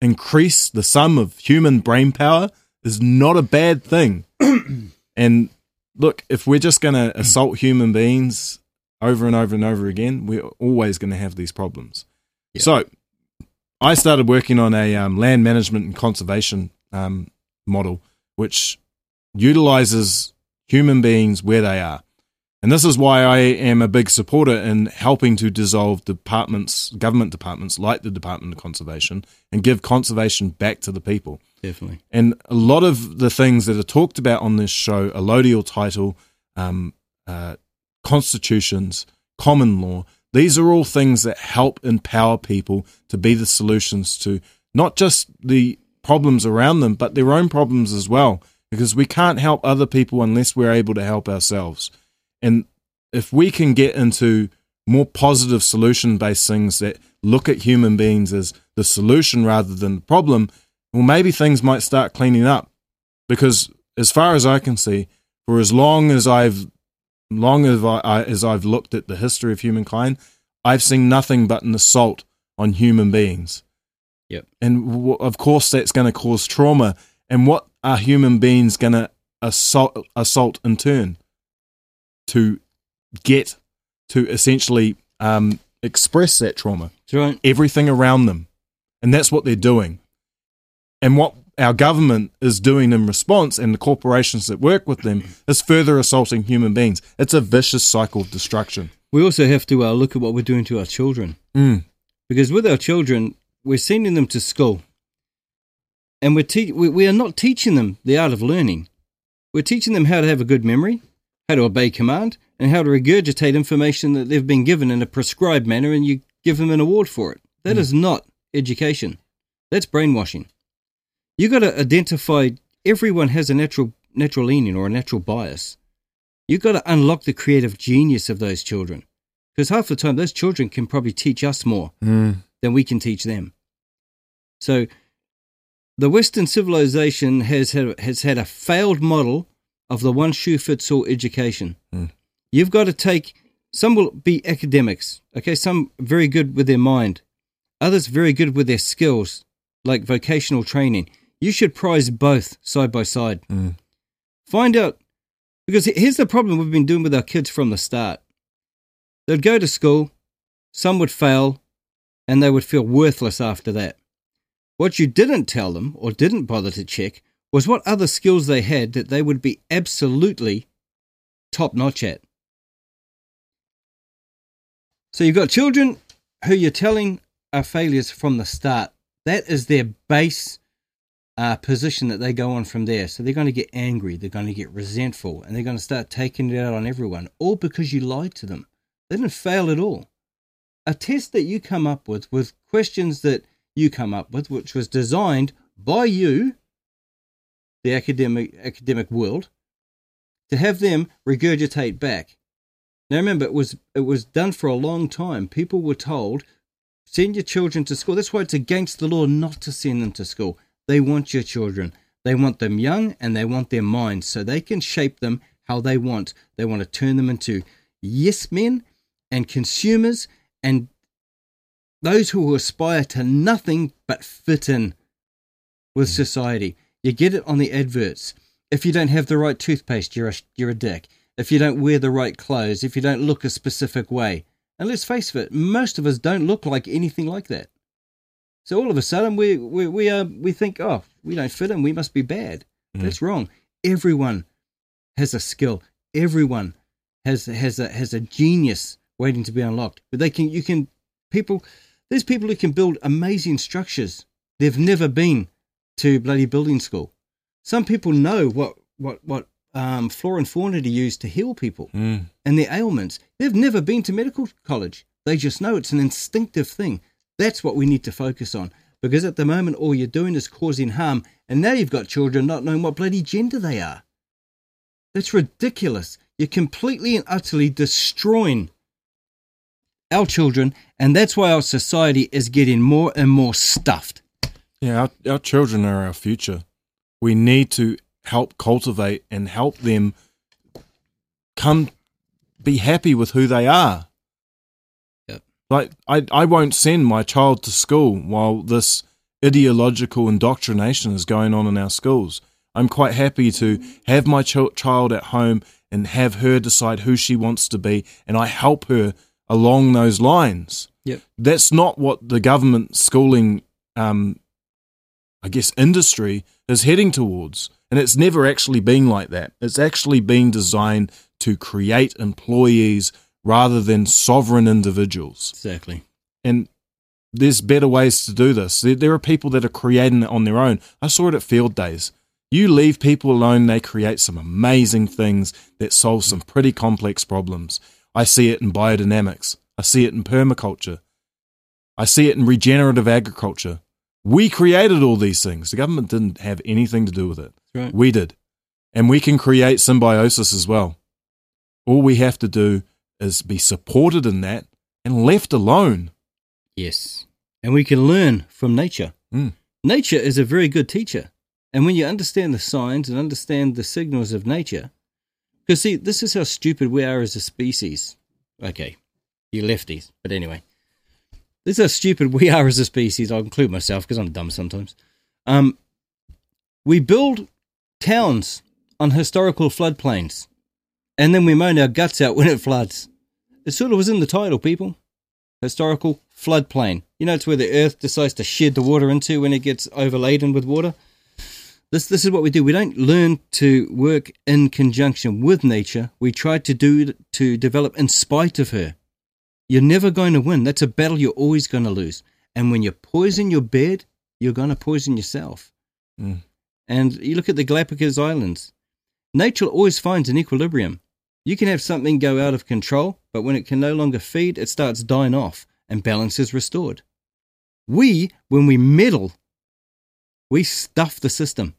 increase the sum of human brain power is not a bad thing. *clears throat* and look, if we're just going to assault human beings over and over and over again, we're always going to have these problems. So, I started working on a um, land management and conservation um, model, which utilizes human beings where they are. And this is why I am a big supporter in helping to dissolve departments, government departments like the Department of Conservation, and give conservation back to the people. Definitely. And a lot of the things that are talked about on this show, allodial title, um, uh, constitutions, common law, these are all things that help empower people to be the solutions to not just the problems around them, but their own problems as well. Because we can't help other people unless we're able to help ourselves. And if we can get into more positive solution based things that look at human beings as the solution rather than the problem, well, maybe things might start cleaning up. Because as far as I can see, for as long as I've long as, I, as I've looked at the history of humankind, I've seen nothing but an assault on human beings. Yep. And w- of course, that's going to cause trauma. And what are human beings going to assault, assault in turn? To get to essentially um, express that trauma. Right. Everything around them. And that's what they're doing. And what our government is doing in response and the corporations that work with them is further assaulting human beings. It's a vicious cycle of destruction. We also have to uh, look at what we're doing to our children. Mm. Because with our children, we're sending them to school. And we're te- we, we are not teaching them the art of learning. We're teaching them how to have a good memory, how to obey command, and how to regurgitate information that they've been given in a prescribed manner, and you give them an award for it. That is not education. That's brainwashing. You got to identify everyone has a natural natural leaning or a natural bias. You've got to unlock the creative genius of those children, because half the time those children can probably teach us more Mm. than we can teach them. So, the Western civilization has had, has had a failed model of the one shoe fits all education. Mm. You've got to take some will be academics, okay, some very good with their mind, others very good with their skills, like vocational training. You should prize both side by side. Mm. Find out, because here's the problem we've been doing with our kids from the start. They'd go to school, some would fail, and they would feel worthless after that. What you didn't tell them or didn't bother to check was what other skills they had that they would be absolutely top notch at. So you've got children who you're telling are failures from the start. That is their base uh, position that they go on from there. So they're going to get angry, they're going to get resentful, and they're going to start taking it out on everyone, all because you lied to them. They didn't fail at all. A test that you come up with, with questions that you come up with, which was designed by you, the academic academic world, to have them regurgitate back. Now remember, it was it was done for a long time. People were told, send your children to school. That's why it's against the law not to send them to school. They want your children. They want them young and they want their minds so they can shape them how they want. They want to turn them into yes men and consumers and those who aspire to nothing but fit in with hmm. society. You get it on the adverts. If you don't have the right toothpaste, you're a, you're a dick. If you don't wear the right clothes, if you don't look a specific way. And let's face it, most of us don't look like anything like that. So all of a sudden we we we uh, we think, oh, we don't fit in, we must be bad. Mm. That's wrong. Everyone has a skill. Everyone has has a has a genius waiting to be unlocked. But they can you can people there's people who can build amazing structures. They've never been to bloody building school. Some people know what what what um, flora and fauna to use to heal people Mm. and their ailments. They've never been to medical college. They just know it's an instinctive thing. That's what we need to focus on. Because at the moment, all you're doing is causing harm, and now you've got children not knowing what bloody gender they are. That's ridiculous. You're completely and utterly destroying our children, and that's why our society is getting more and more stuffed. Yeah, our, our children are our future. We need to help cultivate and help them come be happy with who they are. Like I, I won't send my child to school while this ideological indoctrination is going on in our schools. I'm quite happy to have my ch- child at home and have her decide who she wants to be, and I help her along those lines. Yep. That's not what the government schooling, um, I guess, industry is heading towards. And it's never actually been like that. It's actually been designed to create employees rather than sovereign individuals. Exactly. And there's better ways to do this. There, are people that are creating it on their own. I saw it at field days. You leave people alone, they create some amazing things that solve some pretty complex problems. I see it in biodynamics. I see it in permaculture. I see it in regenerative agriculture. We created all these things. The government didn't have anything to do with it. Right. We did. And we can create symbiosis as well. All we have to do is be supported in that and left alone. Yes. And we can learn from nature. Mm. Nature is a very good teacher. And when you understand the signs and understand the signals of nature, because see, this is how stupid we are as a species. Okay, you lefties. But anyway, this is how stupid we are as a species. I'll include myself because I'm dumb sometimes. Um, we build towns on historical floodplains, and then we moan our guts out when it floods. It sort of was in the title, people. Historical floodplain. You know, it's where the earth decides to shed the water into when it gets overladen with water. This this is what we do. We don't learn to work in conjunction with nature. We try to do to develop in spite of her. You're never going to win. That's a battle you're always going to lose. And when you poison your bed, you're going to poison yourself. Mm. And you look at the Galapagos Islands. Nature always finds an equilibrium. You can have something go out of control, but when it can no longer feed, it starts dying off and balance is restored. We, when we meddle, we stuff the system.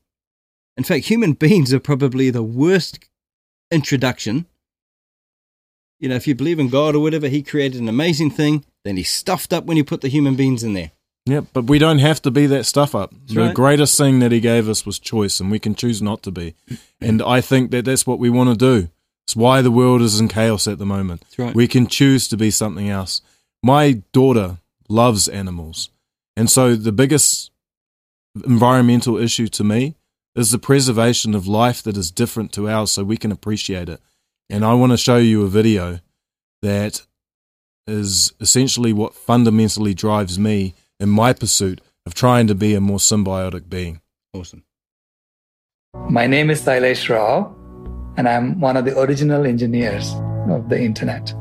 In fact, human *laughs* beings are probably the worst introduction. You know, if you believe in God or whatever, He created an amazing thing, then He stuffed up when He put the human beings in there. Yep, but we don't have to be that stuff up. That's the right. greatest thing that he gave us was choice, and we can choose not to be. *clears throat* And I think that that's what we want to do. It's why the world is in chaos at the moment. Right. We can choose to be something else. My daughter loves animals, and so the biggest environmental issue to me is the preservation of life that is different to ours, so we can appreciate it. And I want to show you a video that is essentially what fundamentally drives me in my pursuit of trying to be a more symbiotic being. Awesome. My name is Sailesh Rao, and I'm one of the original engineers of the internet.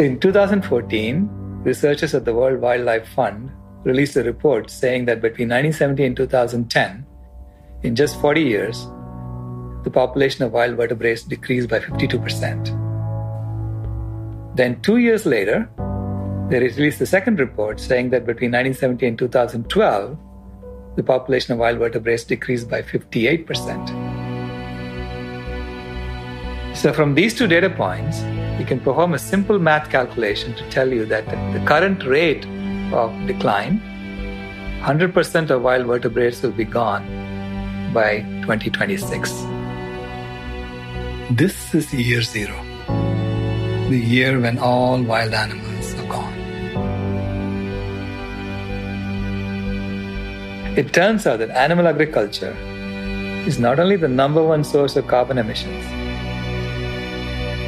In 2014, researchers at the World Wildlife Fund released a report saying that between 1970 and 2010, in just 40 years, the population of wild vertebrates decreased by 52%. Then, two years later, they released the second report saying that between 1970 and 2012, the population of wild vertebrates decreased by 58%. So, from these two data points, you can perform a simple math calculation to tell you that at the current rate of decline, 100% of wild vertebrates will be gone by 2026. This is year zero, the year when all wild animals are gone. It turns out that animal agriculture is not only the number one source of carbon emissions,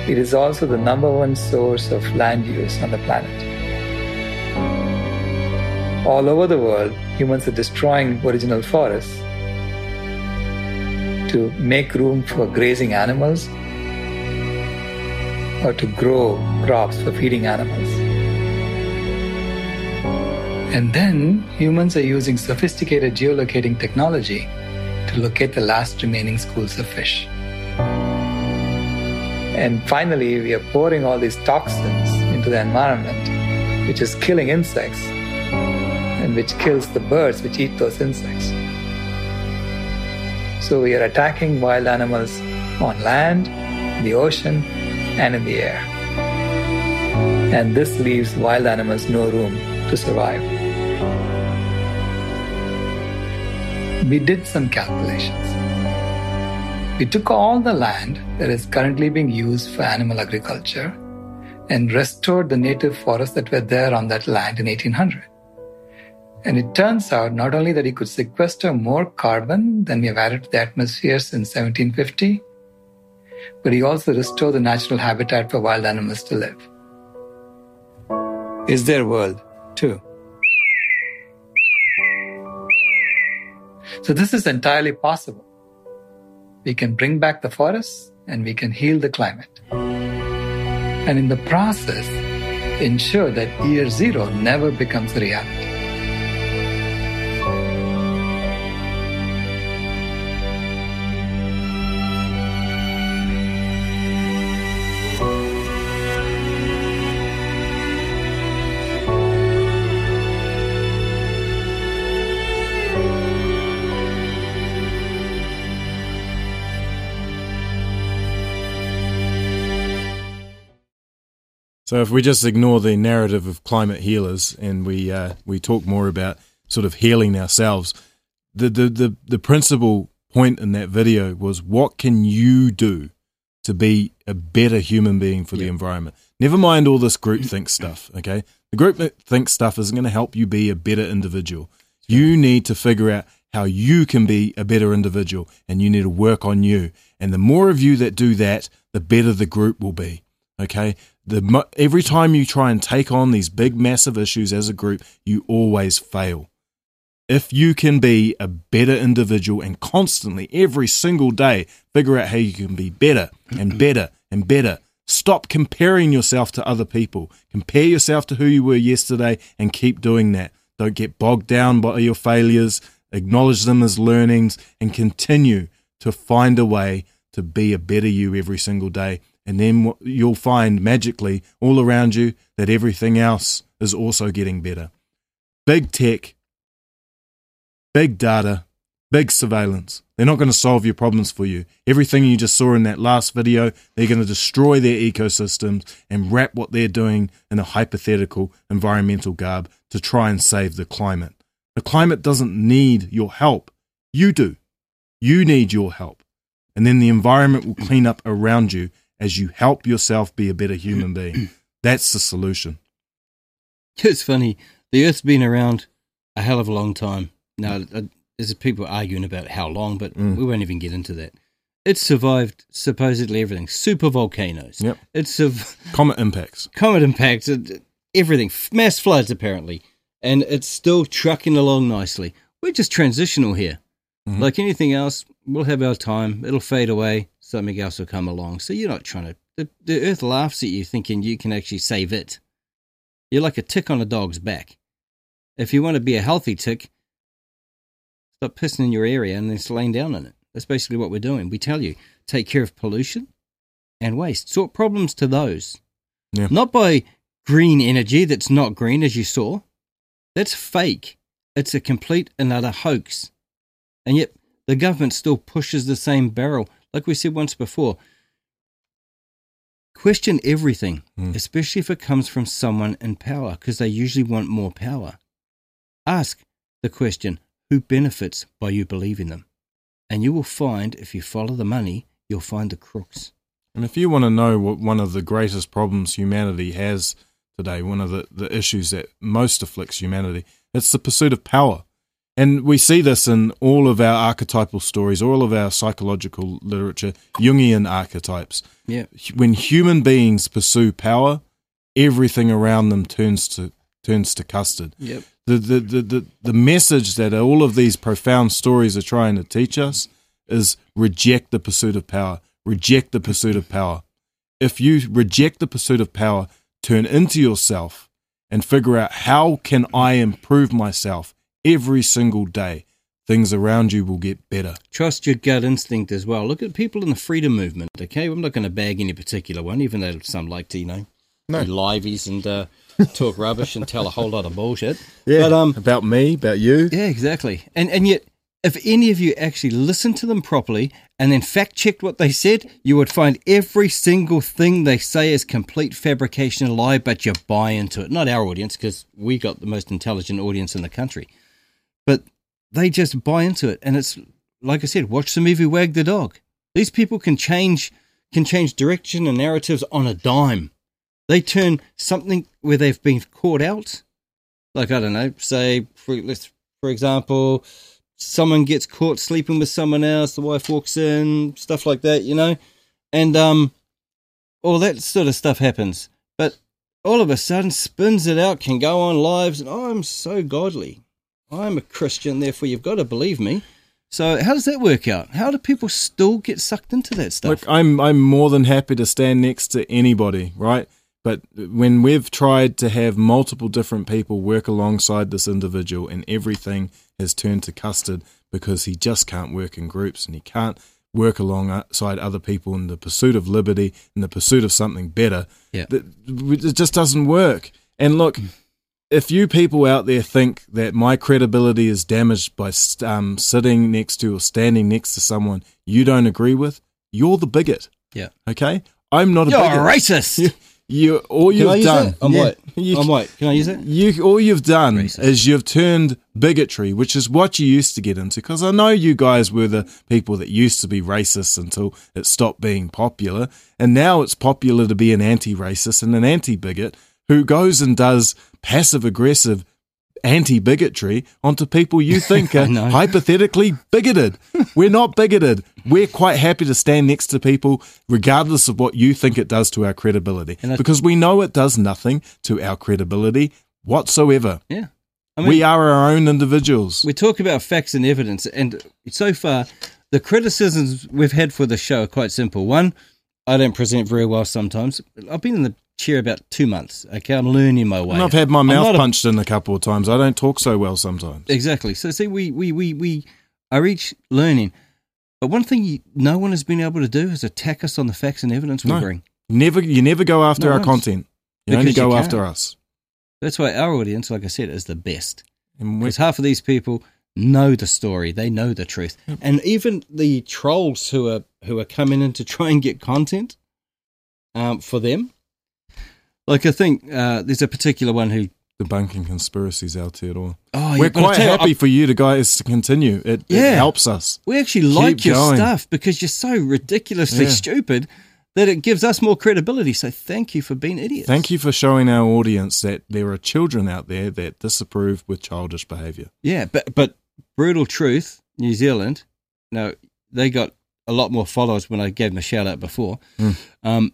it is also the number one source of land use on the planet. All over the world, humans are destroying original forests to make room for grazing animals or to grow crops for feeding animals. And then humans are using sophisticated geolocating technology to locate the last remaining schools of fish. And finally, we are pouring all these toxins into the environment, which is killing insects and which kills the birds which eat those insects. So we are attacking wild animals on land, in the ocean, and in the air. And this leaves wild animals no room to survive. We did some calculations. We took all the land that is currently being used for animal agriculture and restored the native forests that were there on that land in 1800. And it turns out not only that he could sequester more carbon than we have added to the atmosphere since 1750, but he also restored the natural habitat for wild animals to live. Is their world too? So, this is entirely possible. We can bring back the forests and we can heal the climate. And in the process, ensure that year zero never becomes a reality. So if we just ignore the narrative of climate healers and we uh, we talk more about sort of healing ourselves, the, the the the principal point in that video was what can you do to be a better human being for the environment. Never mind all this groupthink stuff. Okay, the groupthink stuff isn't going to help you be a better individual. You need to figure out how you can be a better individual, and you need to work on you. And the more of you that do that, the better the group will be. Okay, the every time you try and take on these big massive issues as a group you always fail. If you can be a better individual and constantly every single day figure out how you can be better and *clears throat* better and better stop comparing yourself to other people. Compare yourself to who you were yesterday and keep doing that. Don't get bogged down by your failures. Acknowledge them as learnings and continue to find a way to be a better you every single day and then you'll find magically all around you that everything else is also getting better. Big tech, big data, big surveillance. They're not going to solve your problems for you. Everything you just saw in that last video, they're going to destroy their ecosystems and wrap what they're doing in a hypothetical environmental garb to try and save the climate. The climate doesn't need your help. You do. You need your help. And then the environment will clean up around you as you help yourself be a better human being. *clears throat* That's the solution. It's funny. The Earth's been around a hell of a long time. Now, uh, there's people arguing about how long, but mm. we won't even get into that. It's survived supposedly everything. Super volcanoes. Yep. It's surv- comet impacts. Comet impacts. Everything. Mass floods apparently, and it's still trucking along nicely. We're just transitional here. Mm-hmm. Like anything else, we'll have our time. It'll fade away something else will come along. So you're not trying to. The, the earth laughs at you thinking you can actually save it. You're like a tick on a dog's back. If you want to be a healthy tick, stop pissing in your area and then laying down in it. That's basically what we're doing. We tell you take care of pollution and waste. Sort problems to those. Yeah. Not by green energy that's not green, as you saw. That's fake. It's a complete and utter hoax. And yet the government still pushes the same barrel like we said once before, question everything, mm. especially if it comes from someone in power, because they usually want more power. Ask the question who benefits by you believing them? And you will find, if you follow the money, you'll find the crooks. And if you want to know what one of the greatest problems humanity has today, one of the, the issues that most afflicts humanity, it's the pursuit of power. And we see this in all of our archetypal stories, all of our psychological literature, Jungian archetypes. Yeah. When human beings pursue power, everything around them turns to turns to custard. Yep. The, the, the, the, the message that all of these profound stories are trying to teach us is reject the pursuit of power. Reject the pursuit of power. If you reject the pursuit of power, turn into yourself and figure out how can I improve myself? Every single day, things around you will get better. Trust your gut instinct as well. Look at people in the freedom movement, okay? I'm not going to bag any particular one, even though some like to, you know, no. be liveys and uh, talk rubbish and tell a whole lot of bullshit. *laughs* Yeah, but, um, about me, about you. Yeah, exactly. And and yet, if any of you actually listened to them properly and then fact checked what they said, you would find every single thing they say is complete fabrication and lie, but you buy into it. Not our audience, because we got the most intelligent audience in the country but they just buy into it. And it's like I said, watch the movie Wag the Dog. These people can change can change direction and narratives on a dime. They turn something where they've been caught out, like I don't know, say for let's for example, someone gets caught sleeping with someone else, the wife walks in, stuff like that, you know. and um, all that sort of stuff happens. But all of a sudden, spins it out, can go on lives, and I'm so godly. I'm a Christian, therefore you've got to believe me. So how does that work out? How do people still get sucked into that stuff? Look, I'm I'm more than happy to stand next to anybody, right? But when we've tried to have multiple different people work alongside this individual and everything has turned to custard because he just can't work in groups and he can't work alongside other people in the pursuit of liberty, in the pursuit of something better, Yeah. it just doesn't work. And look, if you people out there think that my credibility is damaged by um, sitting next to or standing next to someone you don't agree with, you're the bigot. Yeah. Okay? I'm not a You're a racist. You, you all Can you've I use done. that? I'm Yeah. white. You- I'm white. Can I use it? You all you've done is you've turned bigotry, which is what you used to get into. Because I know you guys were the people that used to be racist until it stopped being popular, and now it's popular to be an anti-racist and an anti-bigot who goes and does passive aggressive anti-bigotry onto people you *laughs* think are hypothetically bigoted. We're not bigoted. We're quite happy to stand next to people regardless of what you think it does to our credibility because we know it does nothing to our credibility whatsoever. Yeah. we are our own individuals. We talk about facts and evidence, and so far, the criticisms we've had for the show are quite simple. One, I don't present very well sometimes. I've been in the chair about two months. Okay, I'm learning my way. And I've had my mouth not a- punched in a couple of times. I don't talk so well sometimes. Exactly. So see, we we we we are each learning. But one thing you, no one has been able to do is attack us on the facts and evidence we No. bring. Never, you never go after Not our once. content. You Because only go can't. after us. That's why our audience, like I said, is the best. Because half of these people know the story, they know the truth, and even the trolls who are who are coming in to try and get content um, for them. Like I think uh, there's a particular one who the debunking conspiracies out there at all. Oh, We're quite you, happy I- for you to guys to continue. It, it helps us. We actually Keep like your going. stuff because you're so ridiculously Yeah. stupid that it gives us more credibility. So thank you for being idiots. Thank you for showing our audience that there are children out there that disapprove with childish behaviour. Yeah, but but brutal truth, New Zealand. No, they got a lot more followers when I gave them a shout out before. Mm. Um,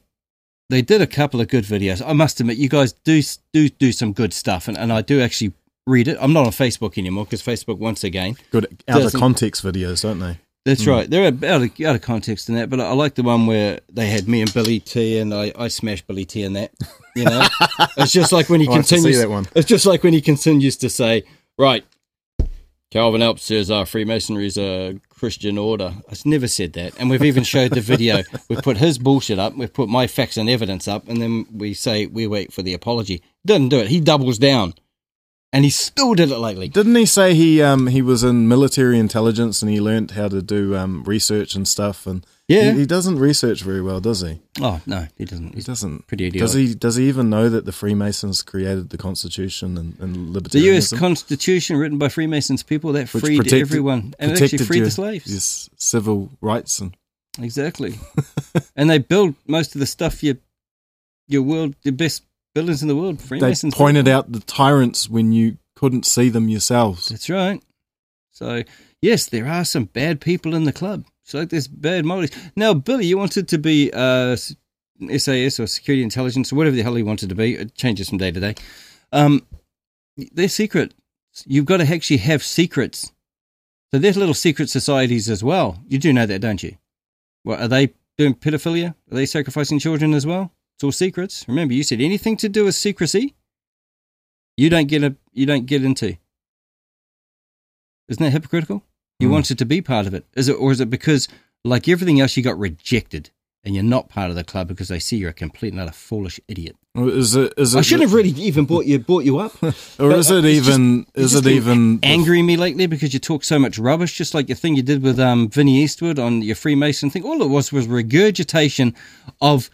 they did a couple of good videos. I must admit, you guys do do do some good stuff, and, and I do actually read it. I'm not on Facebook anymore because Facebook, once again, Good out of context videos, don't they? That's Mm. right. They're out of, out of context in that, but I like the one where they had me and Billy T, and I, I smashed Billy T in that. You know, *laughs* it's just like when he I'll to see continues. that one. It's just like when he continues to say, "Right, Kelvyn Alp says uh, Freemasonry is a Christian order." I've never said that, and we've even showed the video. *laughs* We've put his bullshit up. We've put my facts and evidence up, and then we say we wait for the apology. Doesn't do it. He doubles down, and he still did it lately. Didn't he say he um he was in military intelligence and he learnt how to do um research and stuff and Yeah. he, he doesn't research very well, does he? Oh no, he doesn't. He doesn't. pretty Does he? Does he even know that the Freemasons created the Constitution and, and libertarianism? The U.S. Constitution, written by Freemasons people, that which freed protected- everyone, and actually freed your- the slaves. your s- civil rights and Exactly. *laughs* and they build most of the stuff your your world, the best buildings in the world. they Freemasons pointed built. out the tyrants when you couldn't see them yourselves. That's right. So yes, there are some bad people in the club. Like there's bad motives. Now, Billy, you wanted to be uh, SAS or security intelligence or whatever the hell he wanted to be. It changes from day to day. Um, they're secret. You've got to actually have secrets. So there's little secret societies as well. You do know that, don't you? What are they doing? Pedophilia? Are they sacrificing children as well? It's all secrets. Remember, you said anything to do with secrecy, you don't get a you don't get into. Isn't that hypocritical? You Hmm. wanted to be part of it. Is it or is it because like everything else you got rejected and you're not part of the club because they see you're a complete and utter foolish idiot? Or Is it? Is it? I shouldn't have really even brought you brought you up. *laughs* Or is uh, it it's just- even? it's Is it even? angering me lately because you talk so much rubbish, just like your thing you did with um, Vinny Eastwood on your Freemason thing. All it was was regurgitation of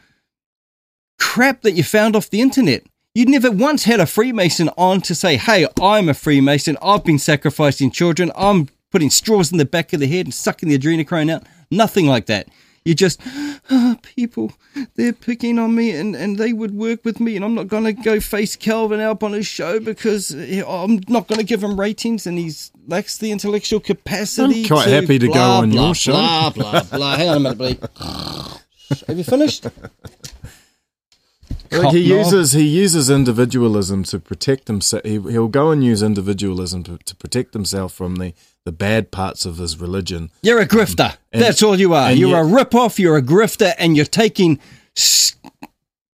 crap that you found off the internet. You'd never once had a Freemason on to say, "Hey, I'm a Freemason. I've been sacrificing children. I'm putting straws in the back of the head and sucking the adrenochrome out." Nothing like that. You just *gasps* "Ah, people, they're picking on me, and, and they would work with me, and I'm not going to go face Kelvyn Alp on his show because eh, I'm not going to give him ratings, and he's lacks the intellectual capacity. I'm quite to happy to go on blah, your show. Blah blah blah. Hang on a minute, please. *laughs* Have you finished? Like he uses he uses individualism to protect himself. He, he'll go and use individualism to, to protect himself from the, the bad parts of his religion. You're a um, grifter. And- That's all you are. You're yet- a rip-off. You're a grifter, and you're taking s-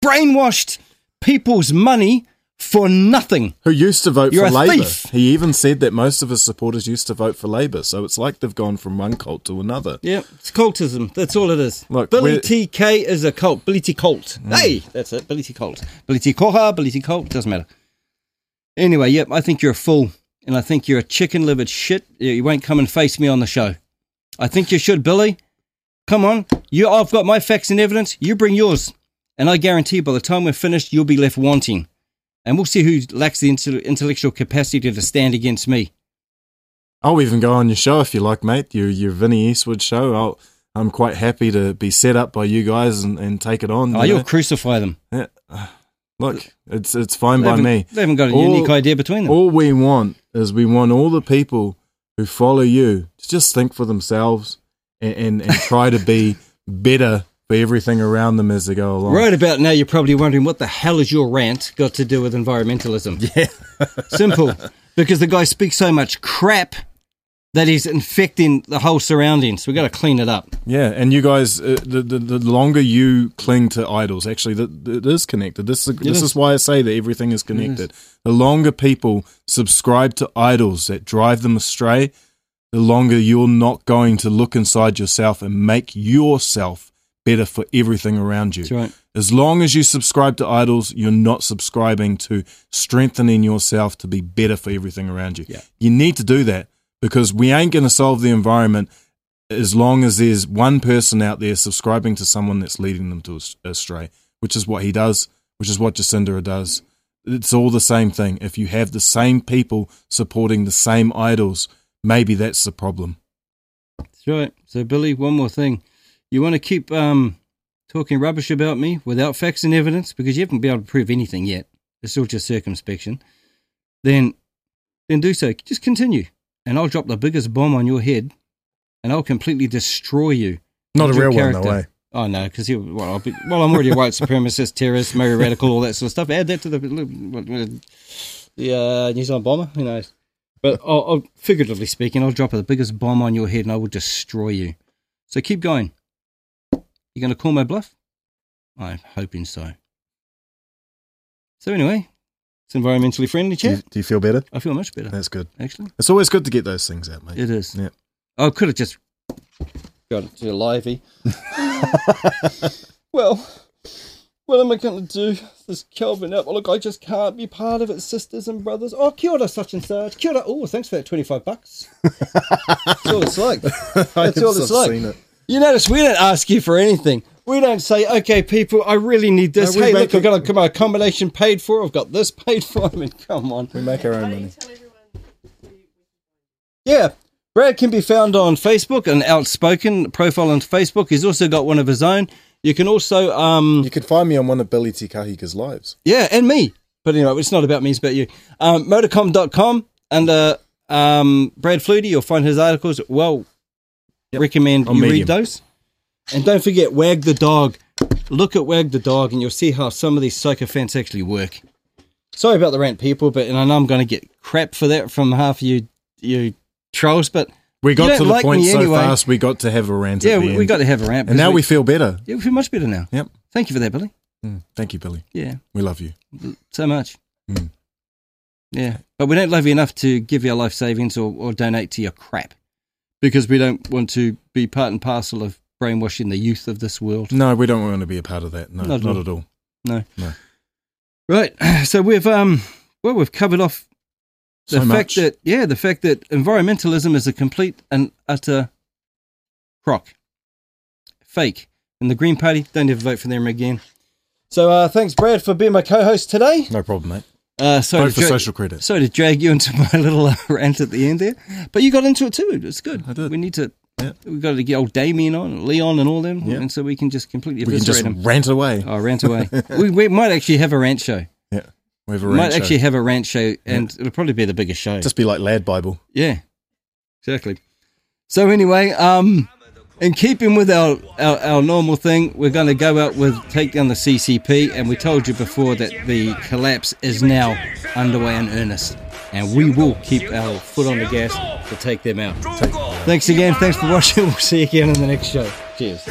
brainwashed people's money for nothing. Who used to vote You're for Labour? thief. He even said that most of his supporters used to vote for Labour. So it's like they've gone from one cult to another. Yeah, it's cultism. That's all it is. Look, Billy we're- TK is a cult. Billy T Cult. Mm. Hey, that's it. Billy T Cult. Billy T Koha, Billy T Cult. Doesn't matter. Anyway, yep, I think you're a fool. And I think you're a chicken livered shit. You you won't come and face me on the show. I think you should, Billy. Come on. You, I've got my facts and evidence. You bring yours. And I guarantee by the time we're finished, you'll be left wanting. And we'll see who lacks the intellectual capacity to stand against me. I'll even go on your show if you like, mate. Your your Vinny Eastwood show. I'll, I'm quite happy to be set up by you guys and, and take it on. Oh, you you'll know. crucify them. Yeah. *sighs* Look, it's it's fine They by me. they haven't got a unique idea between them. All we want is we want all the people who follow you to just think for themselves and, and, and try to be *laughs* better everything around them as they go along. Right about now, you're probably wondering what the hell is your rant got to do with environmentalism? *laughs* Yeah. Simple. Because the guy speaks so much crap that he's infecting the whole surroundings. We've got to clean it up. Yeah, and you guys, uh, the, the the longer you cling to idols, actually, that it is connected. This is, this is. is why I say that everything is connected. The longer people subscribe to idols that drive them astray, the longer you're not going to look inside yourself and make yourself better for everything around you. That's right. As long as you subscribe to idols, you're not subscribing to strengthening yourself to be better for everything around you. Yeah. You need to do that because we ain't going to solve the environment as long as there's one person out there subscribing to someone that's leading them to astray, which is what he does, which is what Jacinda does. It's all the same thing. If you have the same people supporting the same idols, maybe that's the problem. That's right. So, Billy, one more thing. You want to keep um, talking rubbish about me without facts and evidence because you haven't been able to prove anything yet. It's all just circumspection. Then, then do so. Just continue, and I'll drop the biggest bomb on your head, and I'll completely destroy you. Not a real one, though, character. Oh no, because well, I'll be, well, I'm already a white supremacist, terrorist, Mary radical, all that sort of stuff. Add that to the the uh, New Zealand bomber. Who knows? But I'll, I'll, figuratively speaking, I'll drop the biggest bomb on your head, and I will destroy you. So keep going. You going to call my bluff? I'm hoping so. So anyway, it's environmentally friendly Do you, do you feel better? I feel much better. That's good. Actually, It's always good to get those things out, mate. it is. Yeah. I could have just got it to livey. *laughs* well, what am I going to do? This Kelvyn up. Look, I just can't be part of it, sisters and brothers. Oh, kia ora, such and such. Kia ora. Oh, thanks for that 25 bucks. That's all it's like. *laughs* That's all it's I've like. Seen it. You notice we don't ask you for anything. We don't say, okay, people, I really need this. No, hey, make look, I've it- got my accommodation paid for. I've got this paid for. *laughs* I mean, come on. We make our own money. Yeah. Brad can be found on Facebook, an outspoken profile on Facebook. He's also got one of his own. You can also, um, You could find me on one of Billy Te Kahika's lives. yeah, and me. But anyway, it's not about me, it's about you. Um, motorcom.com under um, Brad Flutey, you'll find his articles. Well, recommend On you Medium. read those. And don't forget, Wag the Dog. Look at Wag the Dog, and you'll see how some of these sycophants actually work. Sorry about the rant, people, but and I know I'm going to get crap for that from half of you, you trolls, but We you got to the like point so anyway. fast, we got to have a rant. Yeah, we, we got to have a rant. And now we feel better. Yeah, we feel much better now. Yep. Thank you for that, Billy. Mm, thank you, Billy. Yeah, We love you. so much. Mm. Yeah, but we don't love you enough to give your life savings or, or donate to your crap because we don't want to be part and parcel of brainwashing the youth of this world. No, we don't want to be a part of that. No, Not not, at all. No. No. Right. *clears throat* So we've um well we've covered off the So fact much. that yeah, the fact that environmentalism is a complete and utter crock. Fake. And the Green Party, don't ever vote for them again. So uh thanks Brad for being my co-host today. No problem, mate. Uh, sorry Vote for social credit. Sorry to drag you into *laughs* my little uh, rant at the end there, but you got into it too. It's good. I did. We need to. Yeah. We've got to get old Damien on, Leon, and all them, Yeah. and so we can just completely We can just them. rant away. Oh, rant away. *laughs* we, we might actually have a rant show. Yeah. We have a We might rant show. actually have a rant show, and it'll probably be the biggest show. Just be like Lad Bible. yeah, exactly. So anyway, um, in keeping with our, our, our normal thing, we're going to go out with take down the CCP, and we told you before that the collapse is now underway in earnest, and we will keep our foot on the gas to take them out. So, thanks again. Thanks for watching. *laughs* We'll see you again in the next show. Cheers.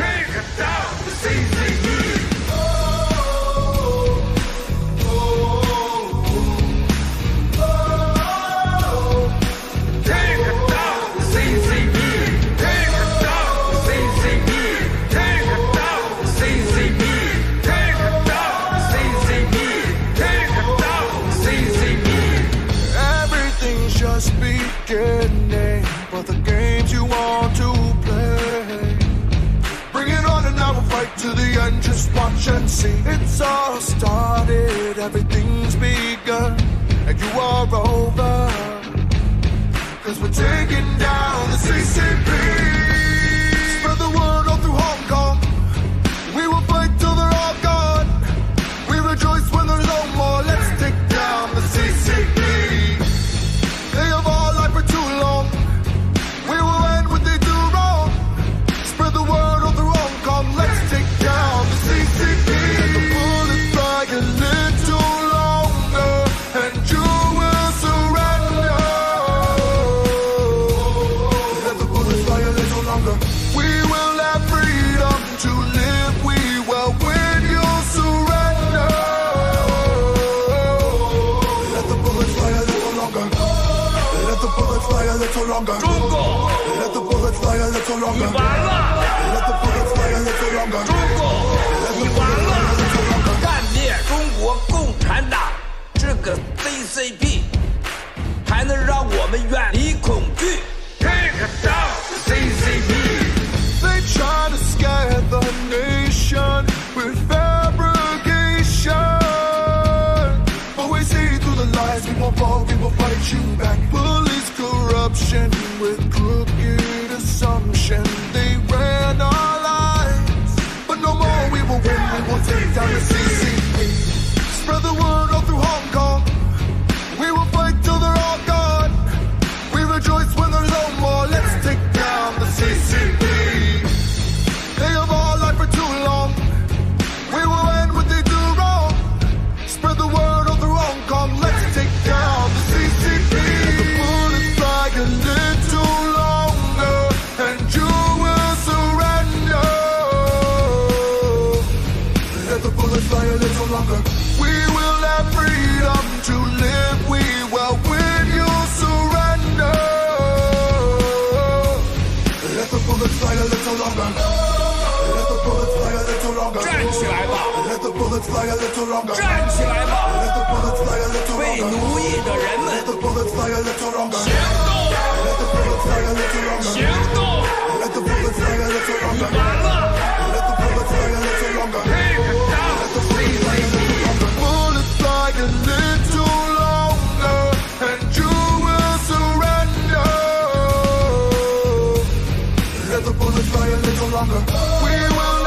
Watch and see. It's all started, everything's begun, and you are over. Cause we're taking down the CCP. Longer. Let the bullets fly a little longer. 干灭中国共产党这个 CCP，还能让我们远离恐惧。Take down CCP。They try to scare the nation with little longer. 站起来吧 Let the bullets fly a little 为 longer. 奴役的人们 Let the bullets fly a little longer. 行动 Let the bullets fly a little longer. 行动 Let the bullets fly a little longer. 完了 Let the bullets fly a little longer. Take down Let the bullets fly a little longer. Bullets fly a little longer, and you will surrender. Let the bullets fly a little longer. We will